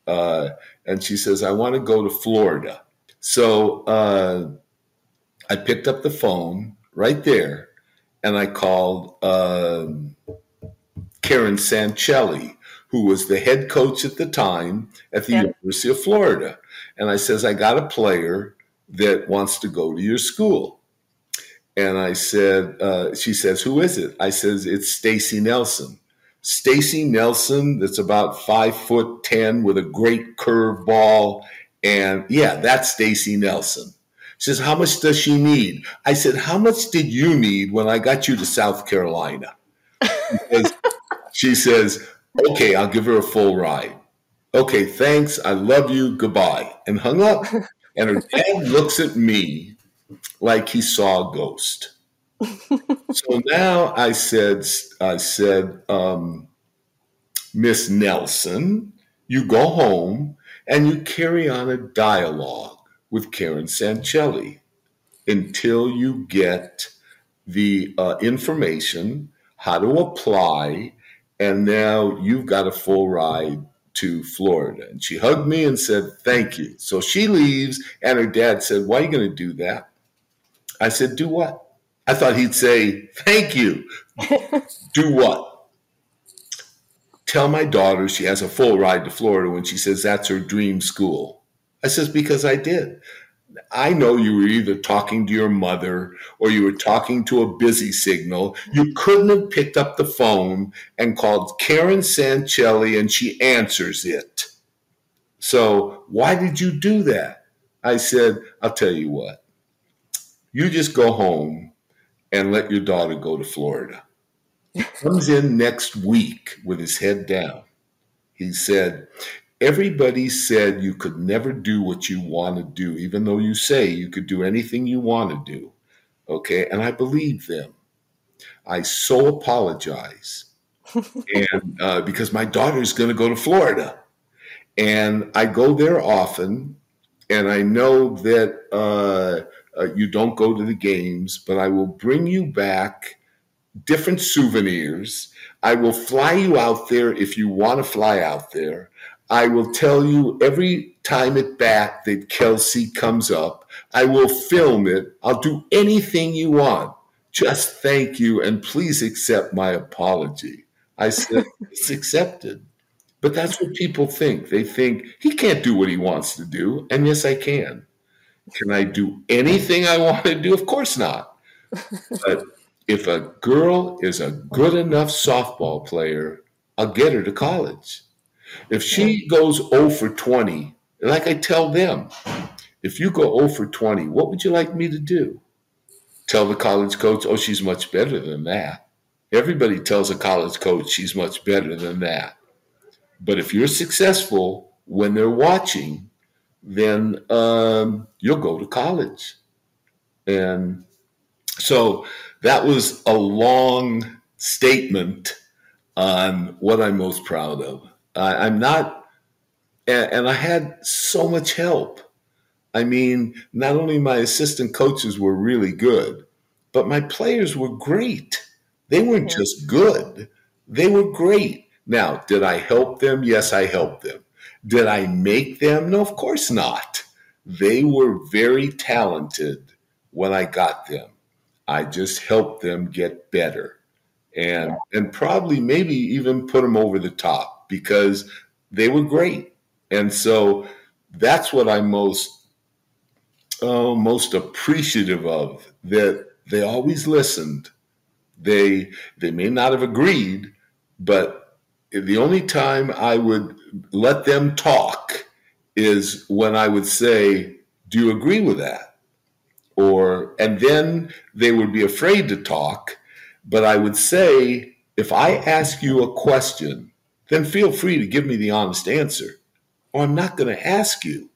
Uh, and she says, I want to go to Florida. So uh, I picked up the phone right there and I called um, Karen Sanchelli, who was the head coach at the time at the University of Florida. And I says, I got a player that wants to go to your school. And I said, uh, she says, who is it? I says, it's Stacy Nelson. Stacy Nelson, that's about five foot ten with a great curve ball. And yeah, that's Stacy Nelson. She says, How much does she need? I said, How much did you need when I got you to South Carolina? [LAUGHS] She says, Okay, I'll give her a full ride. Okay, thanks. I love you. Goodbye. And hung up. And her dad looks at me like he saw a ghost so now I said, I said, um, Miss Nelson, you go home and you carry on a dialogue with Karen Sanchelli until you get the uh, information, how to apply, and now you've got a full ride to Florida. And she hugged me and said, Thank you. So she leaves, and her dad said, Why are you going to do that? I said, Do what? I thought he'd say, Thank you. [LAUGHS] Do what? Tell my daughter she has a full ride to Florida when she says that's her dream school. I says, Because I did. I know you were either talking to your mother or you were talking to a busy signal. You couldn't have picked up the phone and called Karen Sanchelli and she answers it. So why did you do that? I said, I'll tell you what. You just go home and let your daughter go to Florida. Comes in next week with his head down. He said, Everybody said you could never do what you want to do, even though you say you could do anything you want to do. Okay. And I believe them. I so apologize. [LAUGHS] and uh, because my daughter is going to go to Florida. And I go there often. And I know that uh, uh, you don't go to the games, but I will bring you back different souvenirs. I will fly you out there if you want to fly out there. I will tell you every time at bat that Kelsey comes up. I will film it. I'll do anything you want. Just thank you and please accept my apology. I said, [LAUGHS] it's accepted. But that's what people think. They think he can't do what he wants to do. And yes, I can. Can I do anything I want to do? Of course not. But if a girl is a good enough softball player, I'll get her to college. If she goes 0 for 20, like I tell them, if you go 0 for 20, what would you like me to do? tell the college coach, oh, she's much better than that. Everybody tells a college coach she's much better than that. But if you're successful when they're watching, then um, you'll go to college. And so that was a long statement on what I'm most proud of. I, am not, and, and I had so much help. I mean, not only my assistant coaches were really good, but my players were great. They weren't just good, they were great. Now, did I help them? Yes, I helped them. Did I make them? No, of course not. They were very talented when I got them. I just helped them get better and and probably maybe even put them over the top because they were great. And so that's what I'm most uh, most appreciative of that they always listened. They they may not have agreed, but the only time I would let them talk is when I would say, "Do you agree with that?" Or and then they would be afraid to talk, but I would say, if I ask you a question, then feel free to give me the honest answer, or I'm not going to ask you.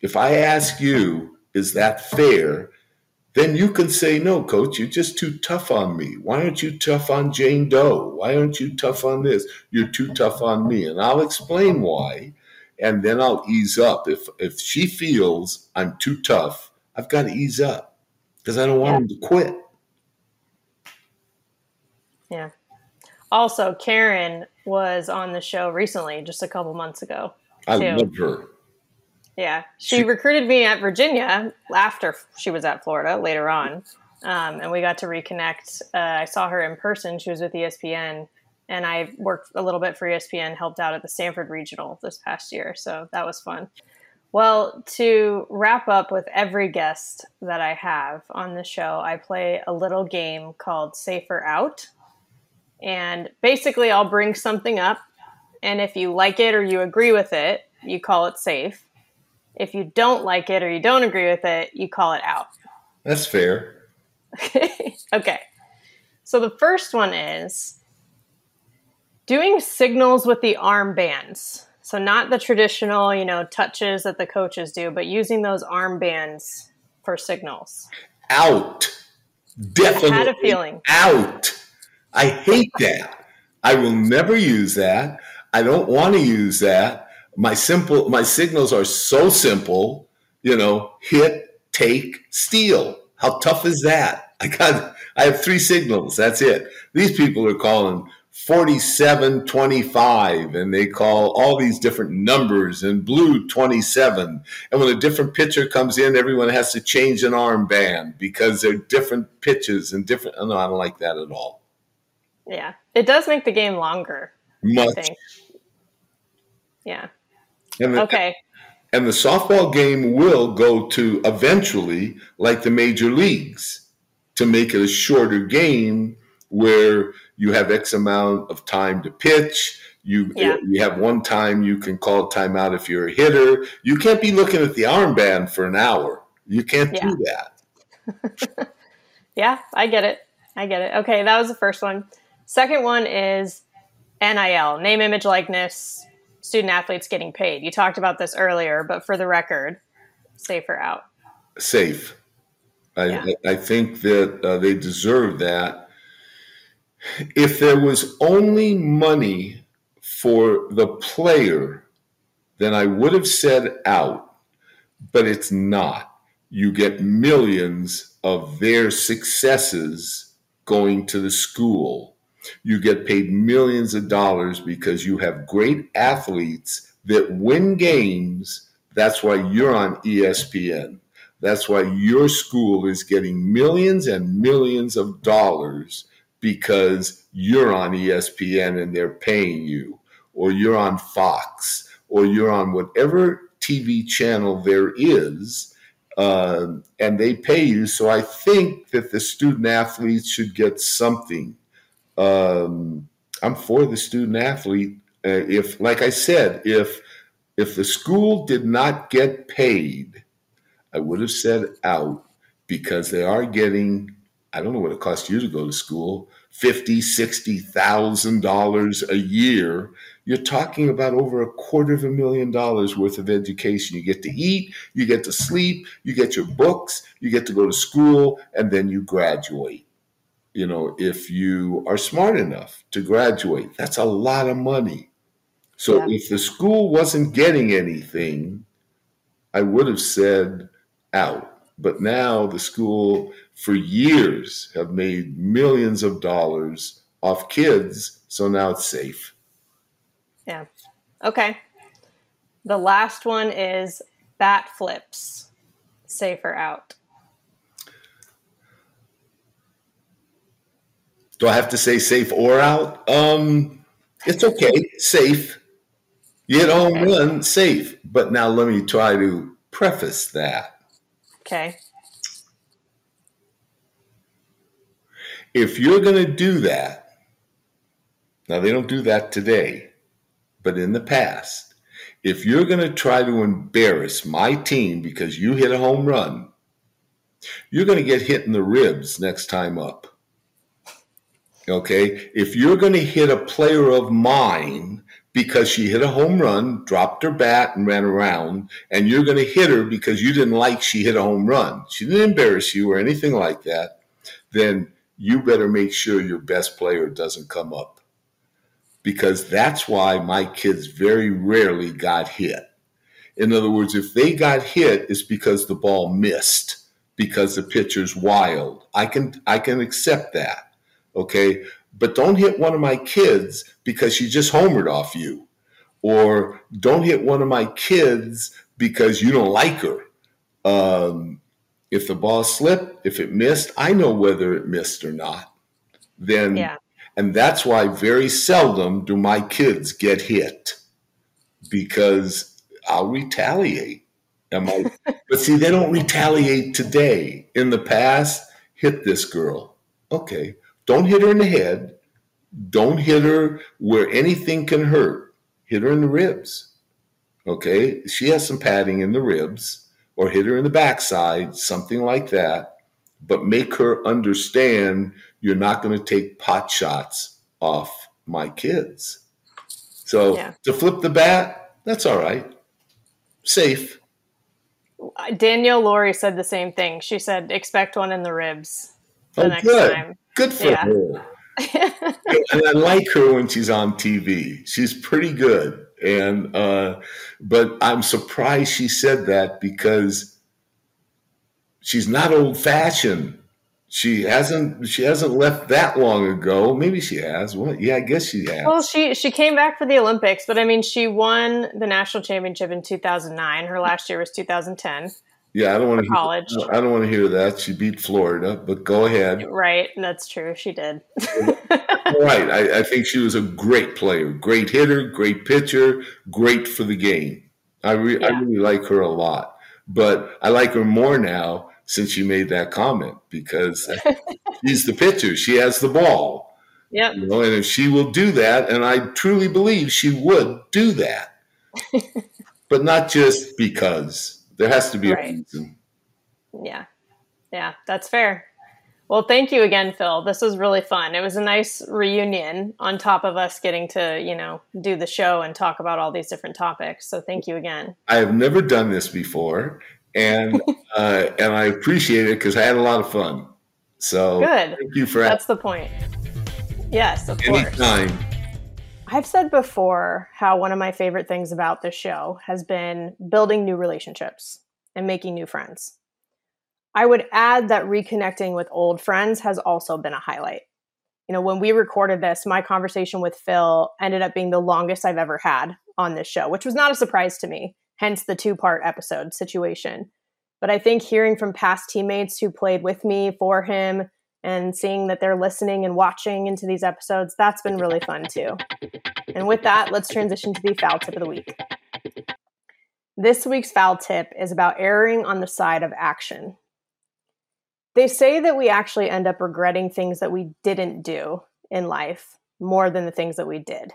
If I ask you, is that fair? then you can say, no, coach, you're just too tough on me. Why aren't you tough on Jane Doe? Why aren't you tough on this? You're too tough on me. And I'll explain why. And then I'll ease up. If if she feels I'm too tough, I've got to ease up because I don't want him to quit. Yeah. Also, Karen was on the show recently, just a couple months ago. I too. love her. Yeah, she, she recruited me at Virginia after she was at Florida later on, um, and we got to reconnect. Uh, I saw her in person. She was with ESPN, and I worked a little bit for ESPN, helped out at the Stanford Regional this past year, so that was fun. Well, to wrap up with every guest that I have on the show, I play a little game called Safe or Out. And basically, I'll bring something up, and if you like it or you agree with it, you call it safe. If you don't like it or you don't agree with it, you call it out. That's fair. okay. [LAUGHS] Okay. So the first one is doing signals with the armbands. So not the traditional, you know, touches that the coaches do, but using those armbands for signals. Out. Definitely. I had a feeling. Out. I hate that. I will never use that. I don't want to use that. My simple my signals are so simple you know hit take steal. How tough is that? [LAUGHS] I got i have three signals. That's it. These people are calling 47 25 and they call all these different numbers and blue 27 and when a different pitcher comes in everyone has to change an armband because they're different pitches and different no i don't like that at all yeah it does make the game longer much yeah and the, okay. And the softball game will go to eventually, like the major leagues, to make it a shorter game where you have X amount of time to pitch. You yeah. you have one time you can call timeout if you're a hitter. You can't be looking at the armband for an hour. You can't yeah. do that. [LAUGHS] yeah, I get it. I get it. Okay, that was the first one. Second one is NIL, name, image, likeness, student athletes getting paid. You talked about this earlier, but for the record, safe or out? Safe. I, yeah. I think that uh, they deserve that. If there was only money for the player, then I would have said out, but it's not. You get millions of their successes going to the school you get paid millions of dollars because you have great athletes that win games. That's why you're on ESPN. That's why your school is getting millions and millions of dollars because you're on ESPN and they're paying you, or you're on Fox, or you're on whatever TV channel there is, uh, and they pay you. So I think that the student athletes should get something um, I'm for the student athlete. Uh, if, like I said, if if the school did not get paid, I would have said out because they are getting I don't know what it costs you to go to school, fifty, sixty thousand dollars a year. You're talking about over a quarter of a million dollars worth of education. You get to eat, you get to sleep, you get your books, you get to go to school, and then you graduate. You know, if you are smart enough to graduate, that's a lot of money. So yeah. if the school wasn't getting anything, I would have said out. But now the school for years have made millions of dollars off kids, so now it's safe. Yeah. Okay. The last one is bat flips. safe or out? Do I have to say safe or out? Um, it's okay. safe. You hit home okay. run, safe. But now let me try to preface that. Okay. If you're going to do that, now they don't do that today, but in the past, if you're going to try to embarrass my team because you hit a home run, you're going to get hit in the ribs next time up. Okay. If you're going to hit a player of mine because she hit a home run, dropped her bat, and ran around, and you're going to hit her because you didn't like she hit a home run, she didn't embarrass you or anything like that, then you better make sure your best player doesn't come up. Because that's why my kids very rarely got hit. In other words, if they got hit, it's because the ball missed, because the pitcher's wild. I can I can accept that. Okay. But don't hit one of my kids because she just homered off you. Or don't hit one of my kids because you don't like her. Um, if the ball slipped, if it missed, I know whether it missed or not. Then, yeah. and that's why very seldom do my kids get hit because I'll retaliate. Am I? [LAUGHS] but see, they don't retaliate today. In the past, hit this girl. Okay, don't hit her in the head. Don't hit her where anything can hurt. Hit her in the ribs. Okay, she has some padding in the ribs or hit her in the backside, something like that, but make her understand you're not going to take pot shots off my kids. So yeah. to flip the bat, that's all right. Safe. Danielle Lawrie said the same thing. She said, expect one in the ribs the oh, next good. time. Good for yeah. her. [LAUGHS] and I like her when she's on TV. She's pretty good and uh, but I'm surprised she said that because she's not old fashioned. She hasn't she hasn't left that long ago. Maybe she has. Well, yeah, I guess she has. Well, she she came back for the Olympics, but I mean, she won the national championship in 2009. Her last year was 2010. Yeah, I don't want to college. Hear, I don't want to hear that. She beat Florida, but go ahead. Right, that's true. She did. [LAUGHS] right. I, I, think she was a great player, great hitter, great pitcher, great for the game. I, re- yeah. I really like her a lot, but I like her more now since she made that comment because [LAUGHS] she's the pitcher. She has the ball. Yeah. You know, and if she will do that, and I truly believe she would do that, [LAUGHS] but not just because. There has to be right. a reason. Yeah. Yeah, that's fair. Well, thank you again, Phil. This was really fun. It was a nice reunion on top of us getting to, you know, do the show and talk about all these different topics. So thank you again. I have never done this before, and [LAUGHS] uh, and I appreciate it because I had a lot of fun. So good. Thank you for that's the point. Yes, of Anytime. course. I've said before how one of my favorite things about this show has been building new relationships and making new friends. I would add that reconnecting with old friends has also been a highlight. You know, when we recorded this, my conversation with Phil ended up being the longest I've ever had on this show, which was not a surprise to me, hence the two part episode situation. But I think hearing from past teammates who played with me for him and seeing that they're listening and watching into these episodes, that's been really fun too. And with that, let's transition to the foul tip of the week. This week's foul tip is about erring on the side of action. They say that we actually end up regretting things that we didn't do in life more than the things that we did.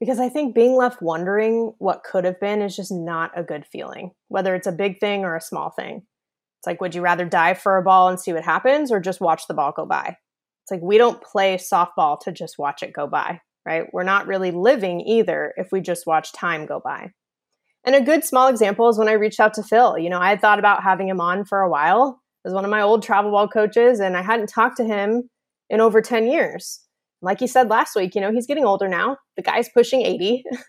Because I think being left wondering what could have been is just not a good feeling, whether it's a big thing or a small thing. It's like, would you rather dive for a ball and see what happens or just watch the ball go by? It's like, we don't play softball to just watch it go by, right? We're not really living either if we just watch time go by. And a good small example is when I reached out to Phil. You know, I had thought about having him on for a while as one of my old travel ball coaches, and I hadn't talked to him in over 10 years. Like he said last week, you know, he's getting older now. The guy's pushing 80, [LAUGHS] and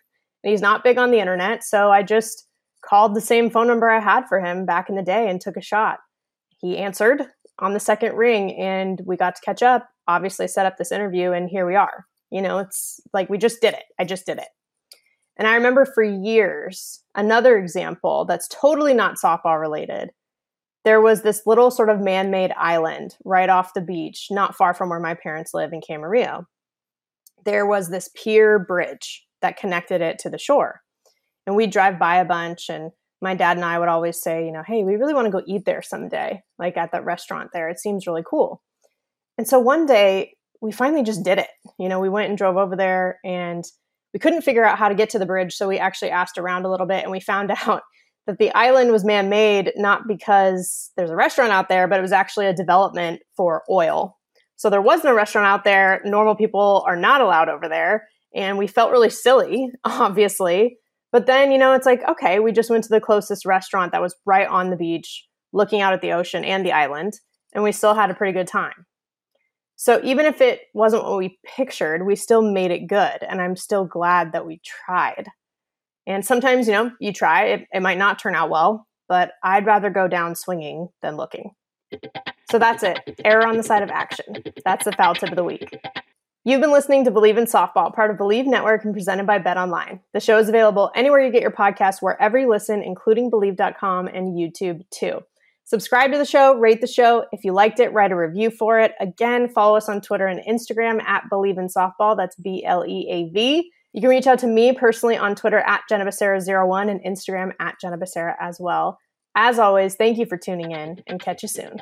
he's not big on the internet. So I just called the same phone number I had for him back in the day and took a shot. He answered on the second ring, and we got to catch up, obviously, set up this interview, and here we are. You know, it's like we just did it. I just did it. And I remember for years, another example that's totally not softball related. There was this little sort of man made island right off the beach, not far from where my parents live in Camarillo. There was this pier bridge that connected it to the shore. And we'd drive by a bunch, and my dad and I would always say, you know, hey, we really want to go eat there someday, like at that restaurant there. It seems really cool. And so one day we finally just did it. You know, we went and drove over there and we couldn't figure out how to get to the bridge. So we actually asked around a little bit and we found [LAUGHS] out that the island was man made not because there's a restaurant out there, but it was actually a development for oil. So there wasn't a restaurant out there. Normal people are not allowed over there. And we felt really silly, [LAUGHS] obviously. But then, you know, it's like, okay, we just went to the closest restaurant that was right on the beach, looking out at the ocean and the island, and we still had a pretty good time. So even if it wasn't what we pictured, we still made it good. And I'm still glad that we tried. And sometimes, you know, you try, it, it might not turn out well, but I'd rather go down swinging than looking. So that's it. Error on the side of action. That's the foul tip of the week. You've been listening to Bleav in Softball, part of Bleav Network and presented by Bet Online. The show is available anywhere you get your podcasts, wherever you listen, including Bleav.com and YouTube too. Subscribe to the show, rate the show. If you liked it, write a review for it. Again, follow us on Twitter and Instagram at Bleav in Softball. That's B L E A V. You can reach out to me personally on Twitter at Jenna Becerra01 and Instagram at Jenna Becerra as well. As always, thank you for tuning in and catch you soon.